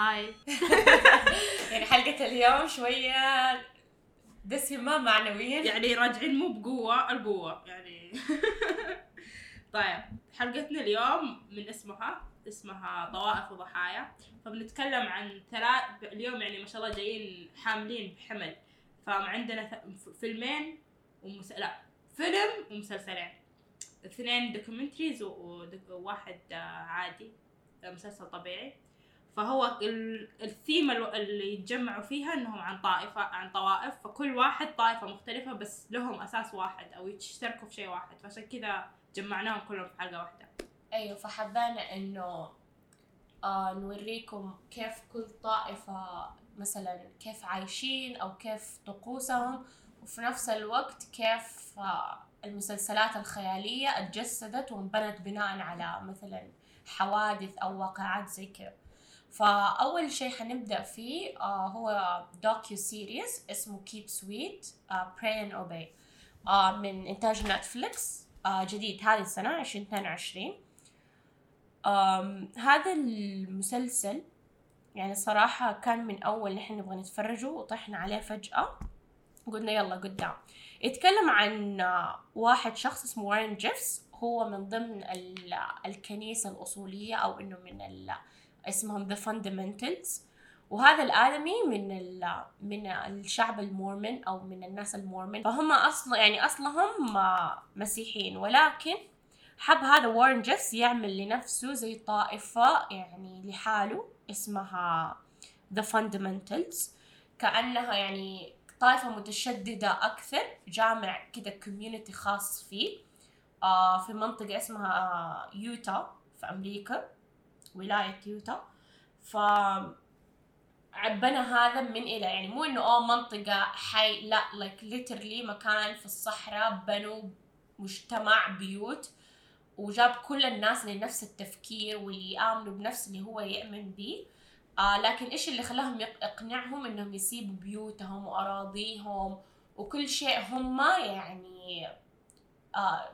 هاي. يعني حلقة اليوم شوية دسمة معنويا. يعني راجعين مو بقوة القوة يعني. طيب حلقتنا اليوم من اسمها اسمها طوائف وضحايا. فبنتكلم عن ثلاث اليوم يعني ما شاء الله جايين حاملين بحمل. فعندنا ث- فيلمين ومس... لا فيلم ومسلسلين. اثنين documentaries وواحد عادي مسلسل طبيعي. فهو ال- الثيم الو- اللي يتجمعوا فيها إنهم عن طائفة عن طوائف فكل واحد طائفة مختلفة بس لهم أساس واحد أو يشتركوا في شيء واحد فعشان كذا جمعناهم كلهم في حلقة واحدة. أيوه فحبانا إنه آه نوريكم كيف كل طائفة مثلا كيف عايشين أو كيف طقوسهم وفي نفس الوقت كيف آه المسلسلات الخيالية اتجسدت وانبنت بناء على مثلا حوادث أو واقعات زي كذا. فأول شيء حنبدأ فيه آه هو docu series اسمه Keep Sweet Pray and Obey من إنتاج نتفليكس آه جديد هذه السنة 2022 آم هذا المسلسل يعني صراحة كان من أول نحن نبغى نتفرجه وطحنا عليه فجأة. قلنا يلا قدام. يتكلم عن آه، واحد شخص اسمه وارن جيفز هو من ضمن ال- الكنيسة الأصولية أو إنه من اسمهم The Fundamentals. وهذا الآدمي من من الشعب المورمن أو من الناس المورمن. فهم أصلا يعني أصلهم آه، مسيحيين. ولكن حب هذا وارن جيفز يعمل لنفسه زي طائفة يعني لحاله اسمها The Fundamentals. كأنها يعني طائفة متشددة أكثر جامع كده كوميونتي خاص فيه. آه في منطقة اسمها آه يوتا في أمريكا. ولاية يوتا ف بنى هذا من إلى يعني مو إنه أوه منطقة حي لا like literally مكان في الصحراء بنوا مجتمع بيوت وجاب كل الناس لنفس التفكير واللي يآمنوا بنفس اللي هو يؤمن به آه لكن إيش اللي خلاهم يق- يقنعهم إنهم يسيبوا بيوتهم وأراضيهم وكل شيء؟ هم يعني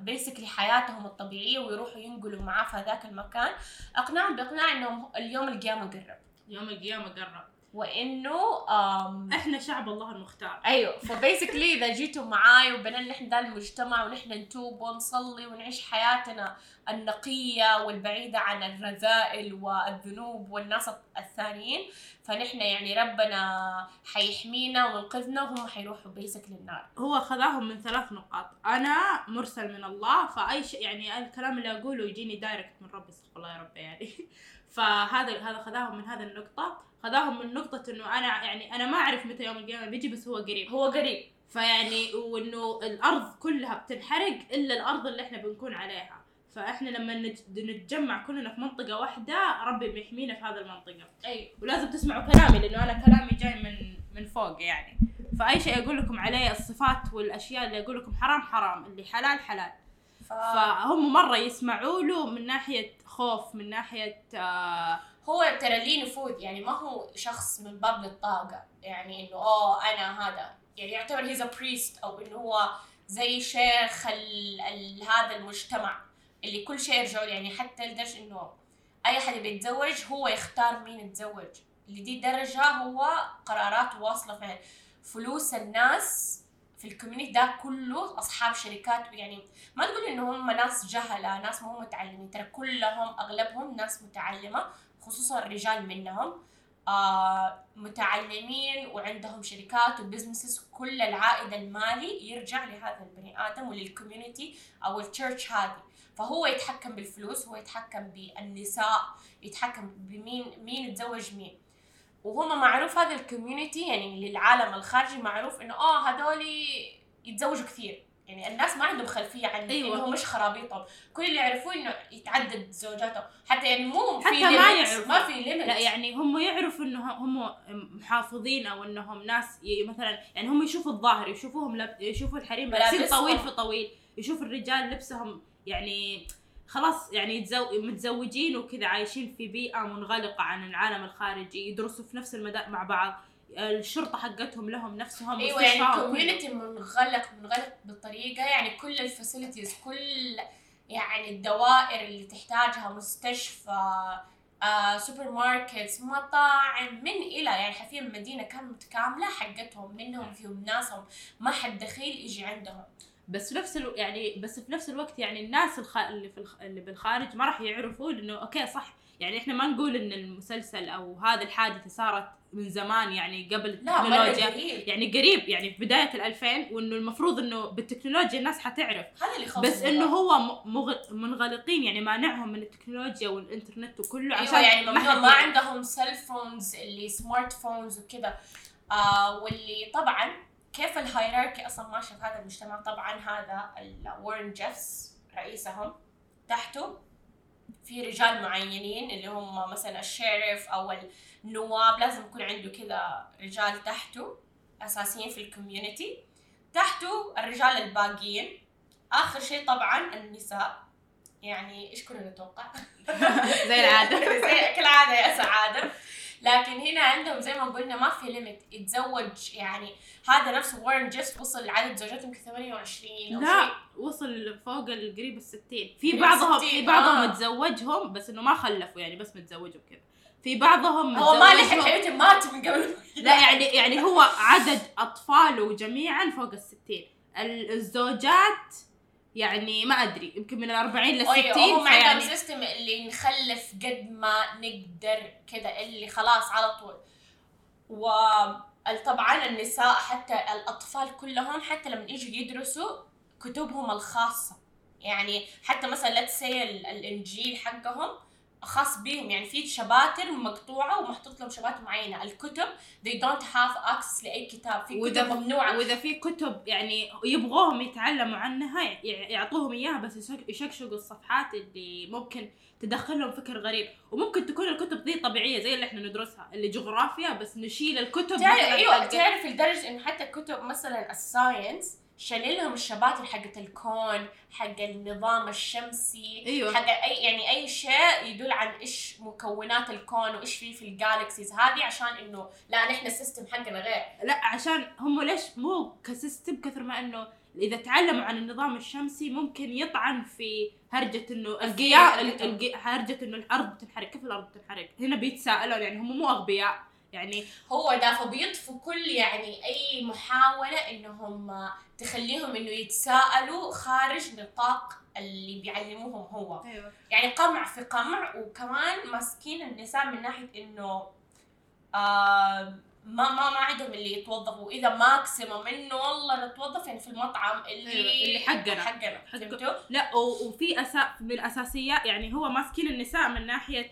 بيسكلي حياتهم الطبيعية ويروحوا ينقلوا معاه في هذاك المكان. أقنعهم بإقناع إنهم اليوم القيامة قرب. يوم القيامة قرب. وإنه آم إحنا شعب الله المختار. أيوه فبيسكلي إذا جيتوا معاي وبنينا نحن ذا المجتمع ونحن نتوب ونصلي ونعيش حياتنا النقية والبعيدة عن الرذائل والذنوب والناس الثانيين فنحن يعني ربنا حيحمينا وينقذنا وهم حيروحوا بيسكلي النار. هو خذاهم من ثلاث نقاط. أنا مرسل من الله فأي شيء يعني الكلام اللي أقوله يجيني دايركت من ربي استغفر الله يا رب يعني. فهذا هذا خذاهم من هذا النقطة. خذاهم من نقطة إنه أنا يعني أنا ما أعرف متى يوم القيامة بيجي بس هو قريب. هو قريب. فيعني وإنه الأرض كلها بتنحرق إلا الأرض اللي إحنا بنكون عليها. فإحنا لما نتجمع كلنا في منطقة واحدة ربي بيحمينا في هذه المنطقة. أيوه ولازم تسمعوا كلامي لأنه أنا كلامي جاي من من فوق يعني. فأي شيء أقول لكم عليه الصفات والأشياء اللي أقول لكم حرام حرام. اللي حلال حلال. ف... فهم مرة يسمعوا له من ناحية خوف من ناحية آه هو ترى ليه نفوذ يعني ما هو شخص من باب الطاقة. يعني إنه اوه أنا هذا. يعني يعتبر هيز بريست أو إنه هو زي شيخ ال ال هذا المجتمع اللي كل شيء يرجعوا له، يعني حتى لدرجة إنه أي حد بيتزوج هو يختار مين يتزوج. لدي درجة هو قرارات واصلة في فلوس الناس في ال community ده كله أصحاب شركات. يعني ما تقول إنه هم ناس جهلة ناس مو متعلمين. ترى كلهم أغلبهم ناس متعلمة. خصوصا الرجال منهم آه متعلمين وعندهم شركات و businesses كل العائد المالي يرجع لهذا البني آدم ولل community أو ال church هذه. فهو يتحكم بالفلوس هو يتحكم بالنساء يتحكم بمين مين يتزوج مين. وهم معروف هذا ال community يعني للعالم الخارجي معروف إنه آه هذولي يتزوجوا كثير. يعني الناس ما عندهم خلفية عن أيوة. انه مش خرابيطهم كل اللي يعرفوه إنه يتعدد زوجاتهم حتى يعني مو حتى في ما يعرفوا. ما في limit لا يعني هم يعرفوا إنه هم محافظين أو إنهم ناس مثلا يعني هم يشوفوا الظاهر يشوفوهم لب... يشوفوا الحريم لابسين. طويل في طويل يشوفوا الرجال لبسهم يعني خلاص يعني يتزو... متزوجين وكذا عايشين في بيئة منغلقة عن العالم الخارجي يدرسوا في نفس المدى مع بعض الشرطة حقتهم لهم نفسهم أيوه يعني مستشفى وكله. community منغلق منغلق بطريقه يعني كل ال facilities كل يعني الدوائر اللي تحتاجها مستشفى آه supermarkets مطاعم من إلى يعني حرفيا مدينة كانت متكاملة حقتهم منهم فيهم ناسهم ما حد دخيل يجي عندهم بس في نفس ألو... يعني بس في نفس الوقت يعني الناس الخ... اللي في الخ... اللي بالخارج ما راح يعرفوا انه okay صح يعني إحنا ما نقول إن المسلسل أو هذه الحادثة صارت من زمان يعني قبل التكنولوجيا. يعني قريب يعني في بداية ال2000 وإنه المفروض إنه بالتكنولوجيا الناس حتعرف. هذا اللي بس إنه هو. منغلقين يعني مانعهم من التكنولوجيا والإنترنت وكله عشان أيوه يعني ما يعرف. عندهم cell phones اللي smart phones وكذا. آه واللي طبعا كيف ال hierarchy أصلا ماشي في هذا المجتمع؟ طبعا هذا وارن جيفس رئيسهم تحته في رجال معينين اللي هم مثلا ال sheriff أو النواب لازم يكون عنده كذا رجال تحته أساسيين في ال community تحته الرجال الباقيين. آخر شيء طبعا النساء. يعني إيش كنا نتوقع؟ زي العادة. زي كالعادة يا سعادة. لكن هنا عندهم زي ما قلنا ما في limit يتزوج يعني هذا نفسه وارن جيفس وصل لعدد زوجات يمكن 28 أو لا شيء. وصل فوق القريب الستين في قريب بعضهم 60 في بعضهم آه. تزوجهم بس إنه ما خلفوا يعني بس متزوجوا كذا. في بعضهم هو ما لحق حبيبتي مات من قبل لا يعني يعني هو عدد أطفاله جميعا فوق الستين ال- الزوجات يعني ما أدري يمكن من الأربعين أيوه للستين هم عندهم سيستم اللي نخلف قد ما نقدر كذا اللي خلاص على طول. وطبعا النساء حتى الأطفال كلهم حتى لما يجوا يدرسوا كتبهم الخاصة. يعني حتى مثلا لا الإنجيل حقهم خاص بيهم. يعني في شباتر مقطوعة ومحطوط لهم شباتر معينة. الكتب they don't have access لأي كتاب. في كتب ممنوعة. وإذا في كتب يعني يبغوهم يتعلموا عنها يعطوهم إياها بس يشك- يشكشقوا الصفحات اللي ممكن تدخل لهم فكر غريب. وممكن تكون الكتب ذي طبيعية زي اللي إحنا ندرسها اللي جغرافيا بس نشيل الكتب تعرف أيوه تعرف لدرجه انه حتى كتب مثلا ال science شايلين لهم ال chapters حقت الكون حق النظام الشمسي أيوه. حق أي يعني أي شيء يدل عن إيش مكونات الكون وإيش في في ال galaxies هذه عشان إنه لا نحن ال system حقنا غير. لا عشان هم ليش مو ك system كثر ما إنه إذا تعلموا عن النظام الشمسي ممكن يطعن في هرجة إنه القيا هرجة إنه الأرض بتنحرق. كيف الأرض بتنحرق؟ هنا بيتساءلون يعني هم مو أغبياء. يعني هو ده فبيطفوا كل يعني أي محاولة إنهم تخليهم إنه يتساءلوا خارج نطاق اللي بيعلموهم هو. أيوه. يعني قمع في قمع وكمان ماسكين النساء من ناحية إنه آه ما ما ما عندهم اللي يتوظفوا. إذا ماكسيموم إنه والله نتوظف يعني في المطعم اللي أيوة، اللي حقنا. حقنا. حق-؟ لا وفي أسا... من الاساسيات يعني هو ماسكين النساء من ناحية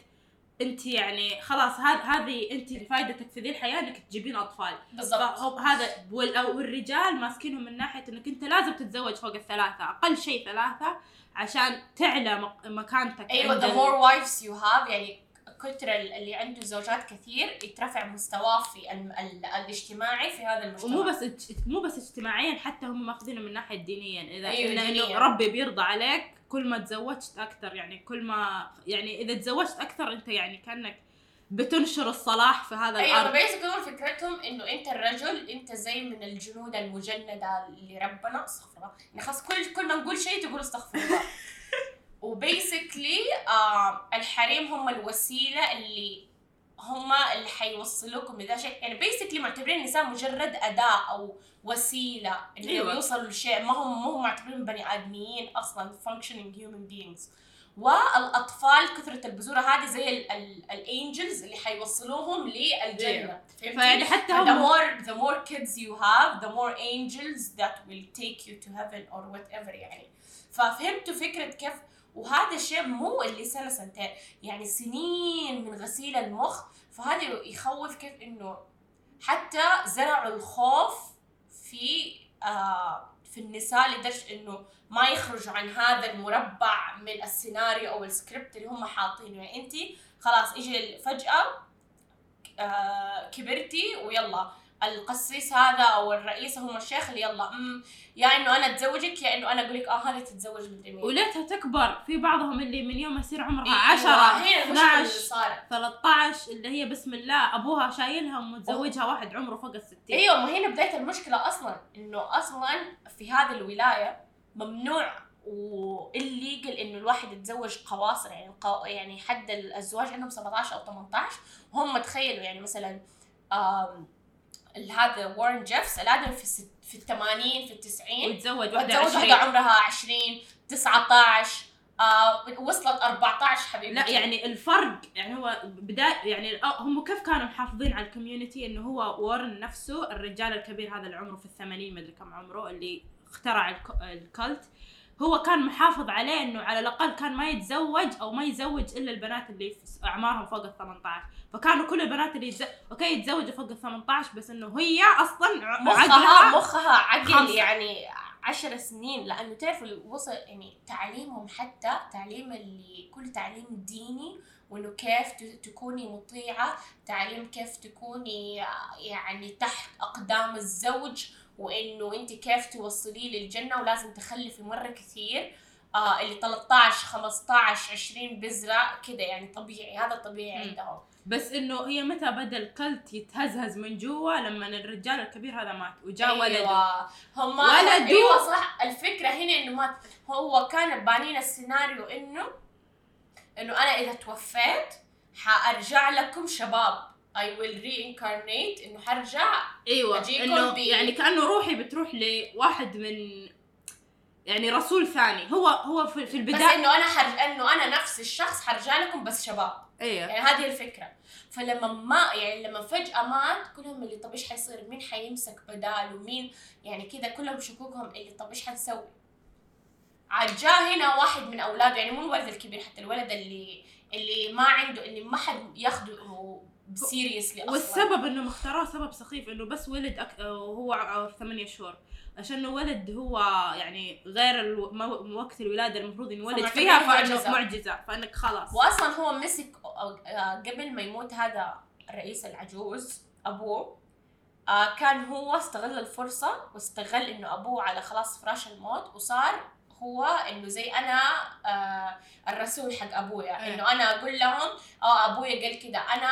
انت يعني خلاص هذ... هذه انت فائدتك في ذي الحياة انك تجيبين أطفال. بالضبط. هذا والرجال ماسكينهم من ناحية إنك أنت لازم تتزوج فوق الثلاثة أقل شيء ثلاثة عشان تعلى مك... مكانتك أيوه the more wives you have يعني ال- اللي عنده زوجات كثير يترفع مستواه في ال ال الاجتماعي في هذا المجتمع. ومو بس مو بس اجتماعيا حتى هم ماخذينه من ناحية دينيا. إذا أيوة، انه. ربي بيرضى عليك كل ما تزوجت أكثر. يعني كل ما يعني إذا تزوجت أكثر أنت يعني كأنك بتنشر الصلاح في هذا أيوه الأرض. بيسكلي هو فكرتهم إنه أنت الرجل أنت زي من الجنود المجندة لربنا استغفر الله. يعني خلاص كل كل ما نقول شيء تقول استغفر الله. وبيسكلي آه الحريم هم الوسيلة اللي هم اللي حيوصلوكم لذا شيء. يعني بيسكلي معتبرين النساء مجرد أداة أو وسيلة إنه أيوة. يوصلوا لشيء. ما هم ما هم معتبرين بني آدميين أصلا functioning human beings. والأطفال كثرة البذوره هذه زي الانجلز اللي حيوصلوهم للجنة. أيوة. فيعني حتى the هم more the more kids you have the more angels that will take you to heaven or whatever يعني. ففهمتوا فكرة كيف وهذا الشيء مو اللي سنة سنتين يعني سنين من غسيل المخ فهذا يخوف كيف إنه حتى زرعوا الخوف في آه في النساء لدرجة إنه ما يخرجوا عن هذا المربع من السيناريو أو السكريبت اللي هم حاطينه. يعني انت خلاص يجي فجأة آه كبرتي ويلا. القسيس هذا أو الرئيس هم الشيخ اللي يلا مم يا إنه أنا أتزوجك يا إنه أنا أقول لك آه هذه تتزوج مدري مين وليتها تكبر. في بعضهم اللي من يوم ما يصير عمرها أيوة، 10 هنا المشكلة اللي 12 صارت 13 اللي هي بسم الله أبوها شايلها ومتزوجها واحد عمره فوق الستين. أيوه ما هنا بدايه المشكلة أصلا إنه أصلا في هذه الولاية ممنوع و illegal إنه الواحد يتزوج قواصر يعني القو... يعني حد الأزواج عندهم 17 أو 18 هم تخيلوا يعني مثلا آم... هذا وارن جيفس الادم في الست... في ال 80 في ال 90 وتزوج واحدة وتزوج 20 واحدة عمرها 20 19 آه وصلت 14 حبيبتي. لا يعني الفرق يعني هو بداية يعني آه، هم كيف كانوا محافظين على ال community؟ إنه هو وارن نفسه الرجال الكبير هذا اللي عمره في الثمانين مدري كم عمره اللي اخترع الك- الكلت هو كان محافظ عليه إنه على الأقل كان ما يتزوج أو ما يزوج إلا البنات اللي في أعمارهم فوق ال 18 فكانوا كل البنات اللي يتز... أوكي يتزوجوا فوق ال 18 بس إنه هي أصلا مخها مخها عقل خمسة. يعني عشر سنين لأنه تعرفوا اللي وصل يعني تعليمهم حتى تعليم اللي كل تعليم ديني وإنه كيف تكوني مطيعة تعليم كيف تكوني يعني تحت أقدام الزوج وإنه أنت كيف توصليه للجنة ولازم تخلفي مرة كثير آه اللي 13 15 20 بذرة كده يعني طبيعي هذا طبيعي. عندهم. بس إنه هي متى بدا الكلت يتهزهز من جوا لما الرجال الكبير هذا مات وجاء ولده. أيوه هم ولده. أيوه صح. الفكرة هنا إنه ما هو كان بانين السيناريو انه إنه أنا إذا توفيت حأرجع لكم شباب. I will reincarnate إنه حرجع. إيوه إنه يعني كأنه روحي بتروح لواحد من يعني رسول ثاني. هو هو في, في بس البداية إنه أنا حرج إنه أنا نفس الشخص حرجع لكم بس شباب. أيوه يعني هذه الفكرة. فلما ما يعني لما فجأة مات كلهم اللي طب إيش حيصير؟ مين حيمسك بداله مين يعني كذا كلهم شكوكهم اللي طب إيش حنسوي؟ عاد جاء هنا واحد من أولاده يعني مو الولد الكبير حتى الولد اللي اللي ما عنده اللي ما حد ياخده سيريسلي أصلا. والسبب انهم اختاروه سبب سخيف إنه بس ولد أك... وهو ثمانية شهور. عشان إنه ولد هو يعني غير ألو... وقت الولادة المفروض ينولد فيها فإنه. معجزة. فإنك خلاص. واصلا هو مسك آه، قبل ما يموت هذا الرئيس العجوز أبوه آه، كان هو استغل الفرصة واستغل إنه أبوه على خلاص فراش الموت وصار هو إنه زي أنا آه الرسول حق أبويا. إيه. إنه أنا أقول لهم آه أبويا قال كده. أنا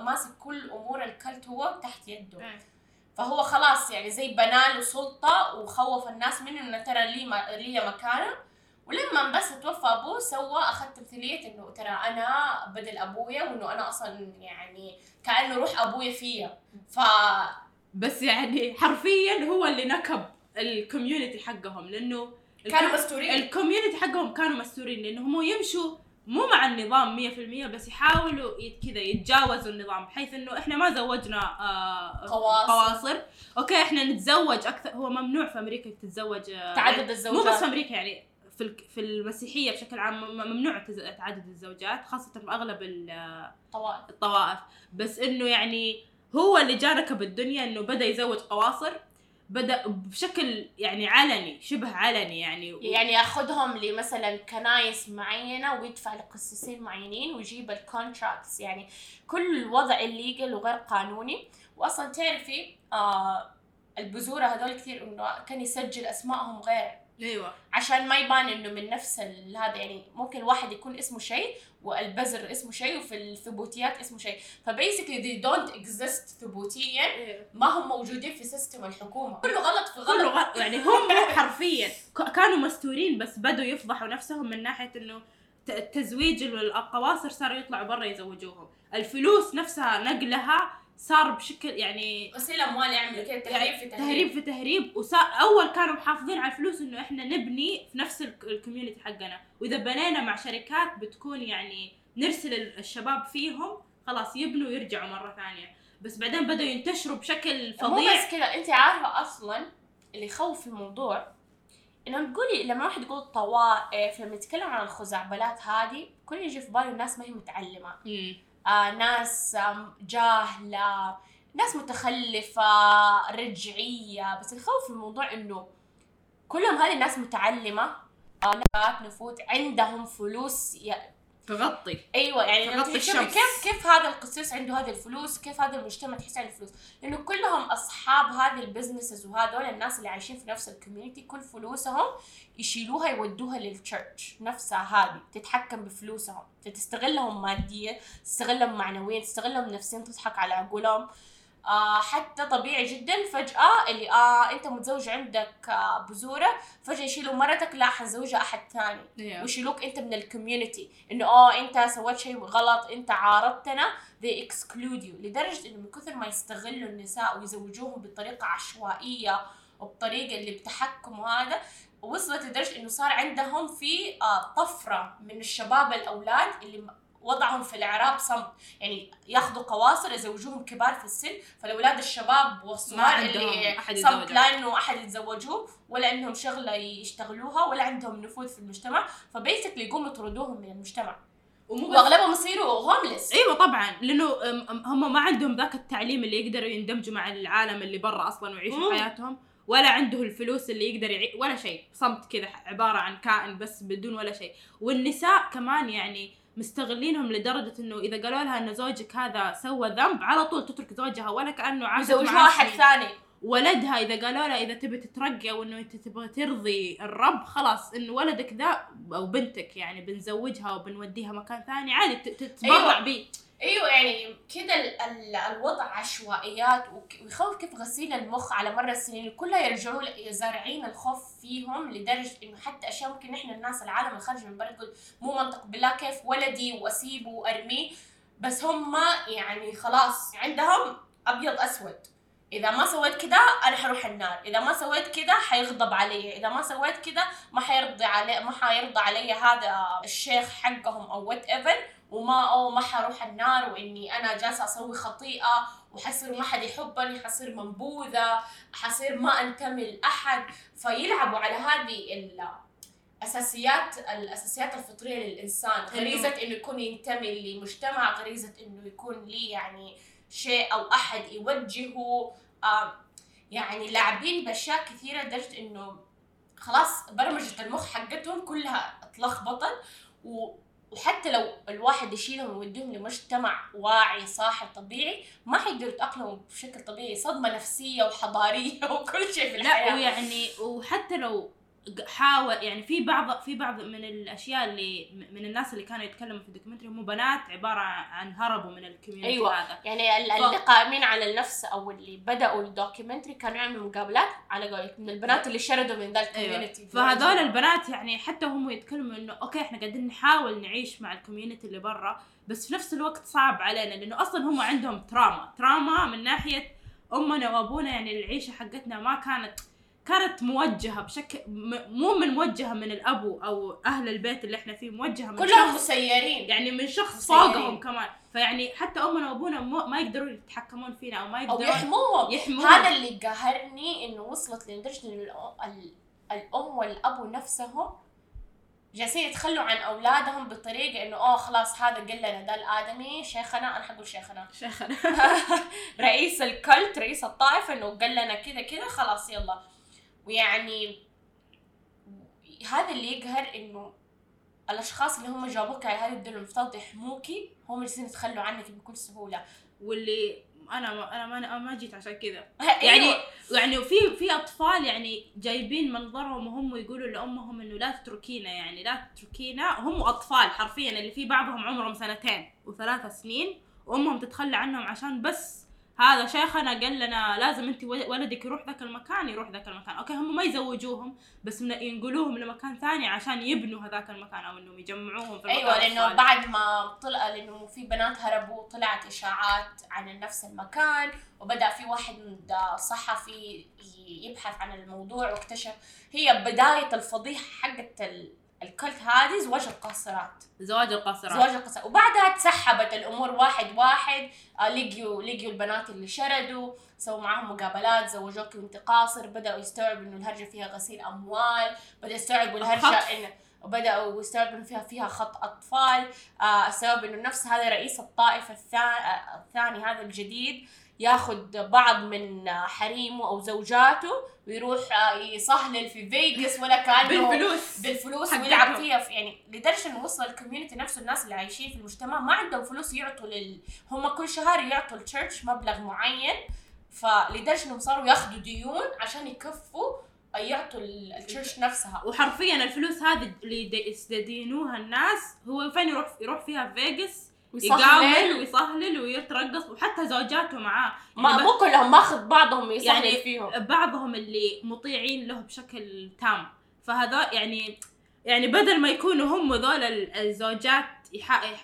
ماسك كل أمور الكلت هو تحت يده. إيه. فهو خلاص يعني زي بناله سلطة وخوف الناس منه إنه ترى لي لي مكانه. ولما بس توفى أبوه سوى اخذ تمثيليه إنه ترى أنا بدل أبويا وإنه أنا أصلا يعني كأنه روح أبويا فيا. ف بس يعني حرفيا هو اللي نكب ال community حقهم. لأنه كانوا مستورين. ال community حقهم كانوا مستورين لأنه هم يمشوا مو مع النظام 100% بس يحاولوا كذا يتجاوزوا النظام بحيث إنه إحنا ما زوجنا آه قواصر. قواصر. okay إحنا نتزوج أكثر هو ممنوع في أمريكا تتزوج آه تعدد الزوجات. مو بس في أمريكا يعني في في المسيحية بشكل عام ممنوع تعدد الزوجات خاصة في أغلب ال- طوائف. الطوائف. بس إنه يعني هو اللي جا ركب الدنيا إنه بدأ يزوج قواصر بدأ بشكل يعني علني شبه علني يعني. يعني ياخذهم لمثلا كنايس معينة ويدفع لقسيسين معينين ويجيب ال contracts يعني كل الوضع illegal وغير قانوني. واصلا تعرفي آه البزورة هذول كثير إنه كان يسجل أسمائهم غير أيوه. عشان ما يبان إنه من نفس هذا يعني ممكن الواحد يكون اسمه شيء والبزر اسمه شيء وفي الثبوتيات اسمه شيء. ف basically they don't exist ثبوتيا ما هم موجودين في system الحكومة. كله غلط في كله غلط. يعني هم حرفيا. كانوا مستورين بس بدوا يفضحوا نفسهم من ناحية إنه التزويج القواصر صاروا يطلعوا برا يزوجوهم. الفلوس نفسها نقلها صار بشكل يعني غسيل اموال يعملوا كذا تهريب في تهريب. تهريب في تهريب وصار أول كانوا محافظين على الفلوس إنه إحنا نبني في نفس ال c- ال community حقنا. وإذا بنينا مع شركات بتكون يعني نرسل ال- الشباب فيهم خلاص يبنوا ويرجعوا مرة ثانية. بس بعدين بدأوا ينتشروا بشكل مو فظيع. بس كذا أنت عارفة أصلا اللي يخوف في الموضوع؟ إنه تقولي لما واحد يقول طوائف لما يتكلم عن الخزعبلات هذه كل يجي في باله ناس ما هي متعلمة. مم. آه ناس جاهلة ناس متخلفة رجعية بس الخوف في الموضوع إنه كلهم هذه الناس متعلمة آه نفوت عندهم فلوس. تغطي. أيوه يعني تغطي الشمس. كيف كيف هذا القسيس عنده هذه الفلوس؟ كيف هذا المجتمع تحس عنده فلوس؟ لأنه كلهم أصحاب هذه ال businesses وهذول الناس اللي عايشين في نفس ال community كل فلوسهم يشيلوها يودوها لل church نفسها هذه تتحكم بفلوسهم تستغلهم ماديا تستغلهم معنويا تستغلهم نفسيا تضحك على عقولهم. آه حتى طبيعي جدا. فجأة اللي آه أنت متزوج عندك آه بزورة فجأة يشيلوا مرتك لا حنزوجها أحد ثاني. أيوه. ويشيلوك أنت من ال community إنه آه أنت سويت شيء غلط أنت عارضتنا. They exclude you. لدرجة إنه من كثر ما يستغلوا النساء ويزوجوهم بطريقة عشوائية وبطريقة اللي بتحكم وهذا وصلت لدرجة إنه صار عندهم في آه طفرة من الشباب الأولاد اللي وضعهم في الاعراب صمت. يعني ياخذوا قواصر يزوجوهم كبار في السن. فالأولاد الشباب والصغار اللي أحد صمت. لا إنه أحد يتزوجوه ولا عندهم شغلة يشتغلوها ولا عندهم نفوذ في المجتمع. فبيسكلي يقوموا يطردوهم من المجتمع. ومو واغلبهم يصيروا هوملس إيوه طبعا لأنه هم ما عندهم ذاك التعليم اللي يقدروا يندمجوا مع العالم اللي برا أصلا ويعيشوا. حياتهم ولا عنده الفلوس اللي يقدر يعي... ولا شيء. صمت كذا عبارة عن كائن بس بدون ولا شيء. والنساء كمان يعني مستغلينهم لدرجة إنه إذا قالوا لها إنه زوجك هذا سوى ذنب على طول تترك زوجها ولا كأنه عاشت يزوجوها معاه احد سنين. ثاني ولدها إذا قالوا لها إذا تبي تترقى وانه أنت تبغى ترضي الرب خلاص انه ولدك ذا أو بنتك يعني بنزوجها وبنوديها مكان ثاني عادي تتبرع أيوة. بيه أيوه يعني كده ال- ال- الوضع عشوائيات ويخوف كيف غسيل المخ على مر السنين. كلها يرجعوا زارعين الخوف فيهم لدرجة إنه حتى أشياء ممكن إحنا الناس العالم الخارج من برا تقول مو منطق بالله كيف ولدي واسيبه وارميه بس هم يعني خلاص عندهم أبيض أسود. إذا ما سويت كده أنا حروح النار. إذا ما سويت كده حيغضب علي. إذا ما سويت كده ما حيرضي علي ما حيرضى علي هذا الشيخ حقهم أو وات ايفر وما أو ما حروح النار وإني أنا جالسة أسوي خطيئة وحصير ما حد يحبني حصير منبوذة حصير ما أنتمي لأحد. فيلعبوا على هذه ال أساسيات الأساسيات الفطرية للإنسان. غريزة إنه يكون ينتمي لمجتمع غريزة إنه يكون لي يعني شيء أو أحد يوجهه. يعني لاعبين بأشياء كثيرة لدرجة إنه خلاص برمجة المخ حقتهم كلها اتلخبطت. و وحتى لو الواحد يشيلهم ويوديهم لمجتمع واعي صاحي طبيعي ما حيقدروا يتأقلموا بشكل طبيعي صدمة نفسية وحضارية وكل شيء في لا الحياة. ويعني وحتى لو حاول يعني في بعض في بعض من الأشياء اللي من الناس اللي كانوا يتكلموا في ال documentary هم بنات عبارة عن هربوا من ال community أيوة. هذا. يعني ف- اللي قائمين على النفس أو اللي بدأوا ال documentary كانوا يعملوا مقابلات على قولك من البنات اللي شردوا من ذا أيوه. ال community. فهذول البنات يعني حتى هم يتكلموا إنه okay إحنا قاعدين نحاول نعيش مع ال community اللي برا بس في نفس الوقت صعب علينا لأنه أصلا هم عندهم trauma trauma من ناحية أمنا وأبونا يعني العيشة حقتنا ما كانت كانت موجهة بشكل مو من موجهة من الأبو أو أهل البيت اللي إحنا فيه موجهة من كلهم شخص مسيرين. يعني من شخص. فوقهم كمان. فيعني حتى أمنا وأبونا ما يقدروا يتحكمون فينا أو ما أو يقدرون يحموهم. يحمون هذا اللي قهرني إنه وصلت لدرجة إنه الأم والأب نفسهم جالسين يتخلوا عن أولادهم بطريقة إنه أوه خلاص هذا قال لنا ده الآدمي شيخنا أنا حقول شيخنا. شيخنا. رئيس الكلت رئيس الطائفة إنه قال لنا كذا كذا خلاص يلا. ويعني هذا اللي يقهر إنه الأشخاص اللي هم جابوك على هذه الدنيا المفترض يحموكي هم جالسين يتخلوا عنك بكل سهولة. واللي أنا ما أنا ما أنا ما جيت عشان كذا. يعني يعني يعني في في أطفال يعني جايبين منظرهم وهم يقولوا لأمهم إنه لا تتركينا يعني لا تتركينا. هم أطفال حرفيا اللي في بعضهم عمرهم سنتين وثلاث سنين وأمهم تتخلى عنهم عشان بس هذا شيخنا قال لنا لازم انت ولدك يروح ذاك المكان يروح ذاك المكان أوكي هم ما يزوجوهم بس ينقلوهم لمكان ثاني عشان يبنوا هذاك المكان أو إنهم يجمعوهم في المكان أيوه لأنه الصالح. بعد ما طلع لأنه في بنات هربوا طلعت إشاعات عن نفس المكان وبدأ في واحد صحفي يبحث عن الموضوع واكتشف هي بداية الفضيحة حقت ال- الكلت هذه زواج القاصرات. زواج القاصرات. زواج القاصرات. وبعدها تسحبت الأمور واحد واحد. آه، لقيوا لقيوا البنات اللي شردوا سووا معاهم مقابلات زوجوك وأنت قاصر. بدأوا يستوعبوا إنه الهرجة فيها غسيل أموال. بدأوا يستوعبوا الهرجة. انه وبداوا يستوعبوا إنه فيها فيها خط أطفال. آه السبب إنه نفس هذا رئيس الطائفة آه الثاني هذا الجديد. ياخذ بعض من آه، حريمه أو زوجاته ويروح آه، يصهلل في فيغاس ولا كأنه بالفلوس. بالفلوس. ويلعب فيها في يعني لدرجة إنه وصل ال community نفسه الناس اللي عايشين في المجتمع ما عندهم فلوس يعطوا لل هم كل شهر يعطوا ال church مبلغ معين فلدرجة إنهم صاروا ياخذوا ديون عشان يكفوا يعطوا ال- التشيرش نفسها. وحرفيا الفلوس هذه اللي يستدينوها الناس هو فين يروح يروح فيها؟ فيغاس يقامل ويصهلل ويترقص وحتى زوجاته معاه. ما يعني مو كلهم ماخذ بعضهم يصهلل يعني فيهم. بعضهم اللي مطيعين له بشكل تام. فهذا يعني يعني بدل ما يكونوا هم ذول ال- الزوجات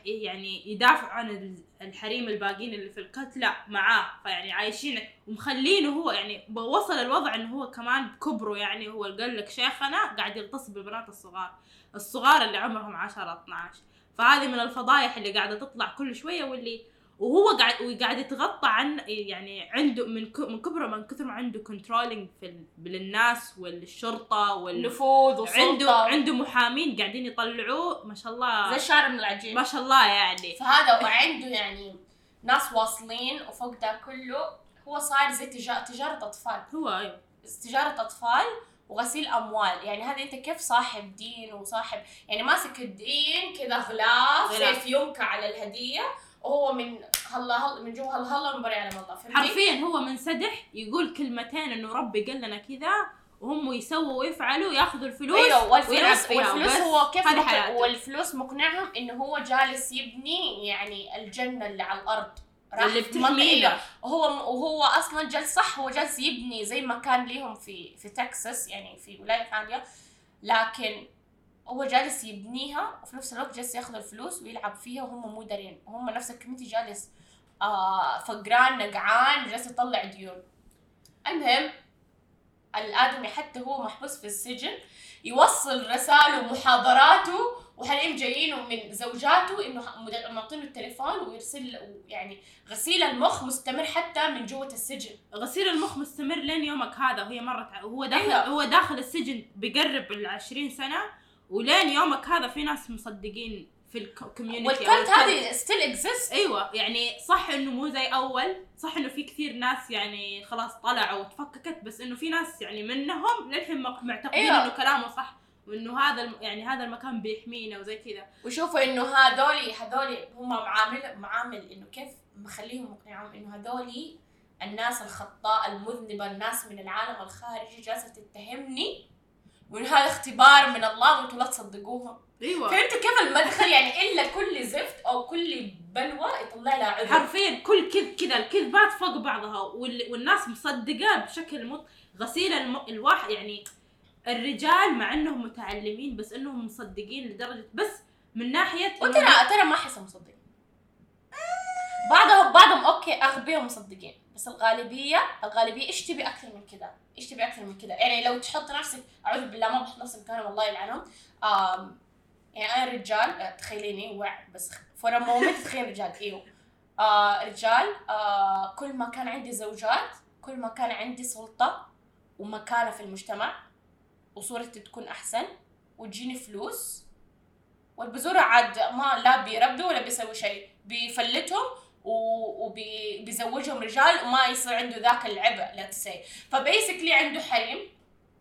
يعني يدافعوا عن ال- الحريم الباقيين اللي في الكت لا معاه. فيعني عايشين ومخلينه هو يعني وصل الوضع إنه هو كمان بكبره يعني هو قال لك شيخنا قاعد يغتصب بالبنات الصغار. الصغار اللي عمرهم 10 12 فهذه من الفضايح اللي قاعدة تطلع كل شوية واللي وهو قاعد وقاعد يتغطى عن يعني عنده من من كبره من كثر ما عنده كنترولينج في للناس والشرطة وال نفوذ وسلطة عنده عنده محامين قاعدين يطلعوه ما شاء الله. زي الشارع من العجين. ما شاء الله يعني. فهذا وعنده يعني ناس واصلين وفوق ده كله هو صار زي تجارة أطفال. هو أيوه. تجارة أطفال وغسيل أموال يعني هذا أنت كيف صاحب دين وصاحب يعني ماسك الدين كذا غلاف. سيف يمكى على الهدية وهو من هلا هلا من جوا هلا هلا ومبري على الله؟ حرفيا هو منسدح يقول كلمتين إنه ربي قال لنا كذا وهم يسووا ويفعلوا ياخذوا الفلوس أيوه والفلوس والفلوس. هو كيف. والفلوس مقنعهم إنه هو جالس يبني يعني الجنة اللي على الأرض اللي بتحمينا وهو وهو أصلا جالس صح هو جالس يبني زي ما كان ليهم في في تكساس يعني في ولاية ثانية. لكن هو جالس يبنيها وفي نفس الوقت جالس ياخذ الفلوس ويلعب فيها وهم مو دارين. وهم نفس ال community جالس آه فقران نقعان جالس يطلع ديون. المهم الآدمي حتى هو محبوس في السجن يوصل رسائله ومحاضراته وحاليا جايينه من زوجاته إنه مد- معطينه التليفون ويرسل يعني غسيل المخ مستمر حتى من جوة السجن. غسيل المخ مستمر لين يومك هذا. وهي مرت وهو داخل أيوة. هو داخل السجن بقرب ال 20 سنة ولين يومك هذا في ناس مصدقين في ال community وال cult هذه still exist أيوه. يعني صح إنه مو زي أول صح إنه في كثير ناس يعني خلاص طلعوا وتفككت بس إنه في ناس يعني منهم للحين معتقدين أيوة. إنه كلامه صح. وإنه هذا. يعني هذا المكان بيحمينا وزي كذا. وشوفوا إنه هذولي هذولي هم معامل معامل إنه كيف مخليهم مقنعهم إنه هذولي الناس الخطاء المذنبة الناس من العالم الخارجي جالسة تتهمني وانه هذا اختبار من الله وأنتم لا تصدقوهم أيوه. فهمتوا كيف المدخل؟ يعني إلا كل زفت أو كل بلوى يطلع لها عذر. حرفيا كل كذب كذا الكذبات فوق بعضها وال... والناس مصدقة بشكل مط... غسيل الم... الواحد يعني الرجال مع إنهم متعلمين بس إنهم مصدقين لدرجة بس من ناحية وترى ترى ما أحسهم مصدقين بعضهم بعضهم okay أغبياء ومصدقين بس الغالبية الغالبية إيش تبي أكثر من كذا؟ إيش تبي أكثر من كذا؟ يعني لو تحط نفسك أعوذ بالله ما بحط نفسي مكانهم الله يلعنهم يعني أنا رجال آه، تخيليني وع بس for moment تخيل رجال إيوه آه رجال آه كل ما كان عندي زوجات كل ما كان عندي سلطة ومكانة في المجتمع وصورتي تكون أحسن وتجيني فلوس. والبزورة عاد ما لا بيربوا ولا بيسوي شيء بيفلتهم وبيزوجهم رجال وما يصير عنده ذاك العبء لا تسي فبيسكلي عنده حريم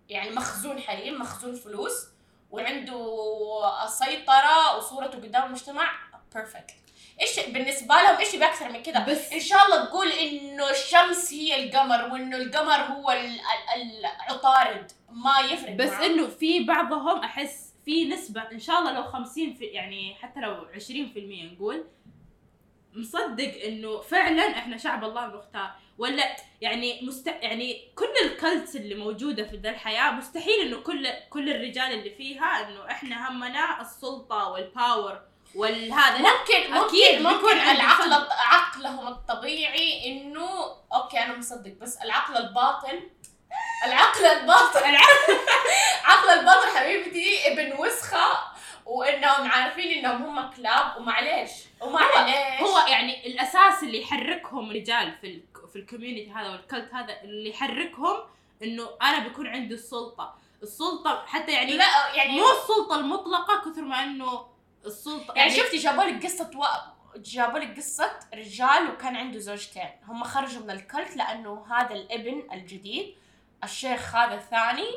يعني مخزون حريم مخزون فلوس وعنده السيطرة وصورته قدام المجتمع بيرفكت إيش بالنسبة لهم إيش يبي أكثر من كذا بس إن شاء الله تقول إنه الشمس هي القمر وإنه القمر هو ال- ال- العطارد. ما يفرق بس. إنه في بعضهم أحس في نسبة إن شاء الله لو 50 في يعني حتى لو 20% نقول مصدق إنه فعلا إحنا شعب الله المختار ولا يعني must يعني كل ال cults اللي موجودة في ذا الحياة مستحيل إنه كل كل الرجال اللي فيها إنه إحنا همنا السلطة وال power والهذا لا. ممكن أكيد ممكن ممكن العقل. عقلهم الطبيعي إنه okay أنا مصدق بس العقل الباطن العقل الباطن. عقل الباطن حبيبتي ابن وسخة وإنهم عارفين إنهم هم كلاب ومعليش ومعليش هو يعني الأساس اللي يحركهم رجال في ال في ال community هذا وال cult هذا اللي يحركهم إنه أنا بيكون عندي السلطة. السلطة حتى يعني لا يعني مو السلطة المطلقة كثر ما إنه السلطة يعني شفتي جابوا لك قصة و... جابوا لك قصة رجال وكان عنده زوجتين. هم خرجوا من ال cult لأنه هذا الابن الجديد الشيخ هذا الثاني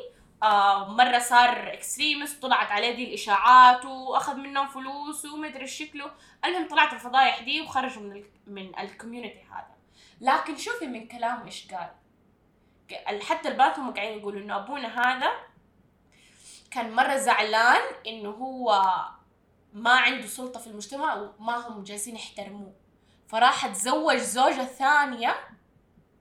آه مرة صار extremist طلعت عليه دي الإشاعات وأخذ منهم فلوس وما أدري شكله. المهم طلعت الفضايح دي وخرجوا من ال... من ال community هذا. لكن شوفي من كلامه إيش قال. حتى البنات هم قاعدين يقولوا إنه أبونا هذا كان مرة زعلان إنه هو ما عنده سلطة في المجتمع وما هم جالسين يحترموه فراح تزوج زوجة ثانية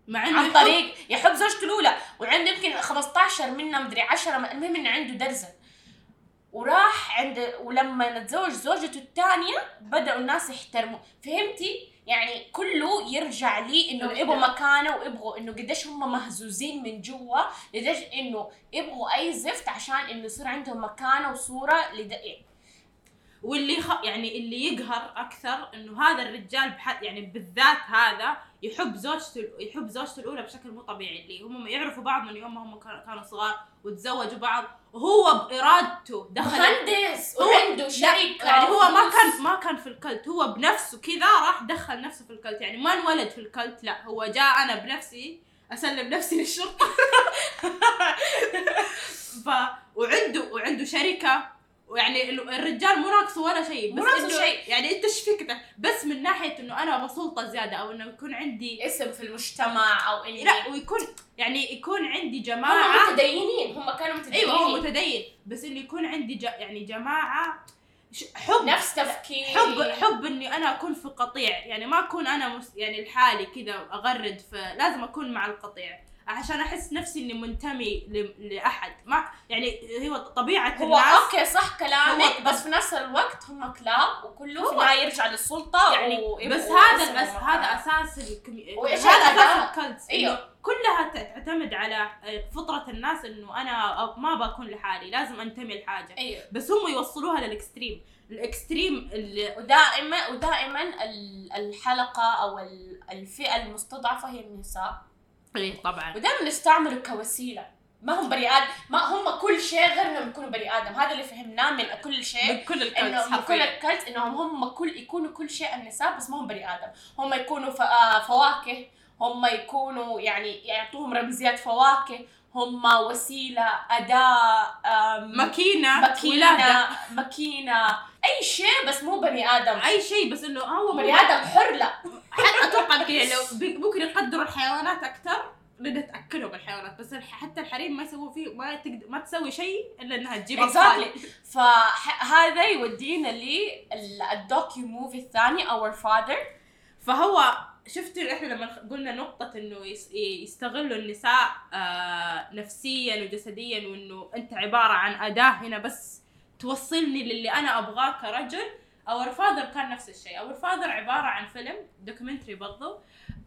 مع عن إنه طريق يحب زوجته الأولى وعنده يمكن 15 منها مدري 10 المهم إنه عنده درزن وراح عند ولما تزوج زوجته الثانية بدأوا الناس يحترموه فهمتي؟ يعني كله يرجع لي إنه. يبغوا مكانه ويبغوا إنه قديش هم مهزوزين من جوا لدرجة إنه يبغوا أي زفت عشان إنه يصير عندهم مكانه وصورة لد... واللي خ... يعني اللي يقهر أكثر إنه هذا الرجال بح... يعني بالذات هذا يحب زوجته يحب زوجته الأولى بشكل مو طبيعي اللي هم يعرفوا بعض من يوم ما هم كان- كانوا صغار وتزوجوا بعض وهو بإرادته دخل مهندس هو- وعنده شركه يعني هو ما. كان ما كان في الكلت هو بنفسه كذا راح دخل نفسه في الكلت يعني ما انولد في الكلت لا هو جاء أنا بنفسي أسلم نفسي للشرطة ف وعنده وعنده شركة ويعني ال- الرجال مو ناقصه ولا شيء مو بس ناقصه إنه شيء. يعني إنت إيش فكرتك بس من ناحية إنه أنا أبغى سلطه زيادة أو إنه يكون عندي اسم في المجتمع أو إني لا ويكون يعني يكون عندي هم جماعة متدينين هم كانوا متدينين. أيوه هو متدين. بس إنه يكون عندي ج... يعني جماعة حب. نفس تفكير. حب حب إني أنا أكون في قطيع يعني ما أكون أنا مس يعني لحالي كذا أغرد فلازم أكون مع القطيع. عشان أحس نفسي إني منتمي لأحد ما يعني هو طبيعة هو الناس okay صح كلامك بس في نفس الوقت هم كلاب وكله في النهاية يرجع للسلطة يعني بس هذا. ومكان. هذا أساس هذا؟ أساس ال cult أيوه. إنه كلها تعتمد على فطرة الناس إنه أنا ما بكون لحالي لازم أنتمي لحاجة إيوه بس هم يوصلوها لل extreme ال extreme اللي ودائما ودائما ال- الحلقة أو ال- الفئة المستضعفة هي النساء إيه طبعا. ودائما يستعملوا كوسيله ما هم بني آدم ما هم كل شيء غير إنهم يكونوا بني آدم. هذا اللي فهمناه من كل شيء. من كل الكلت انه من كل حرفيا. الكلت إنهم هم كل يكونوا كل شيء النساء بس ما هم بني آدم. هم يكونوا آه، فواكه. هم يكونوا يعني يعطوهم رمزيات فواكه. هم وسيلة أداة ماكينة ماكينة ماكينة. أي شيء بس مو بني آدم. أي شيء بس إنه هو بني آدم حر لا. حتى أتوقع كذا لو بي- ممكن يقدروا الحيوانات أكثر لأن تاكلهم الحيوانات بس حتى الحريم ما يسووا فيه ما تقدر ما تسوي شيء إلا إنها تجيب أطفال. فهذا يودينا لل docu movie الثاني Our Father فهو شفت إحنا لما قلنا نقطة إنه يس- يستغلوا النساء آه نفسيا وجسديا وإنه أنت عبارة عن أداة هنا بس توصلني للي أنا أبغاه كرجل Our Father كان نفس الشيء. Our Father عبارة عن فيلم documentary برضو.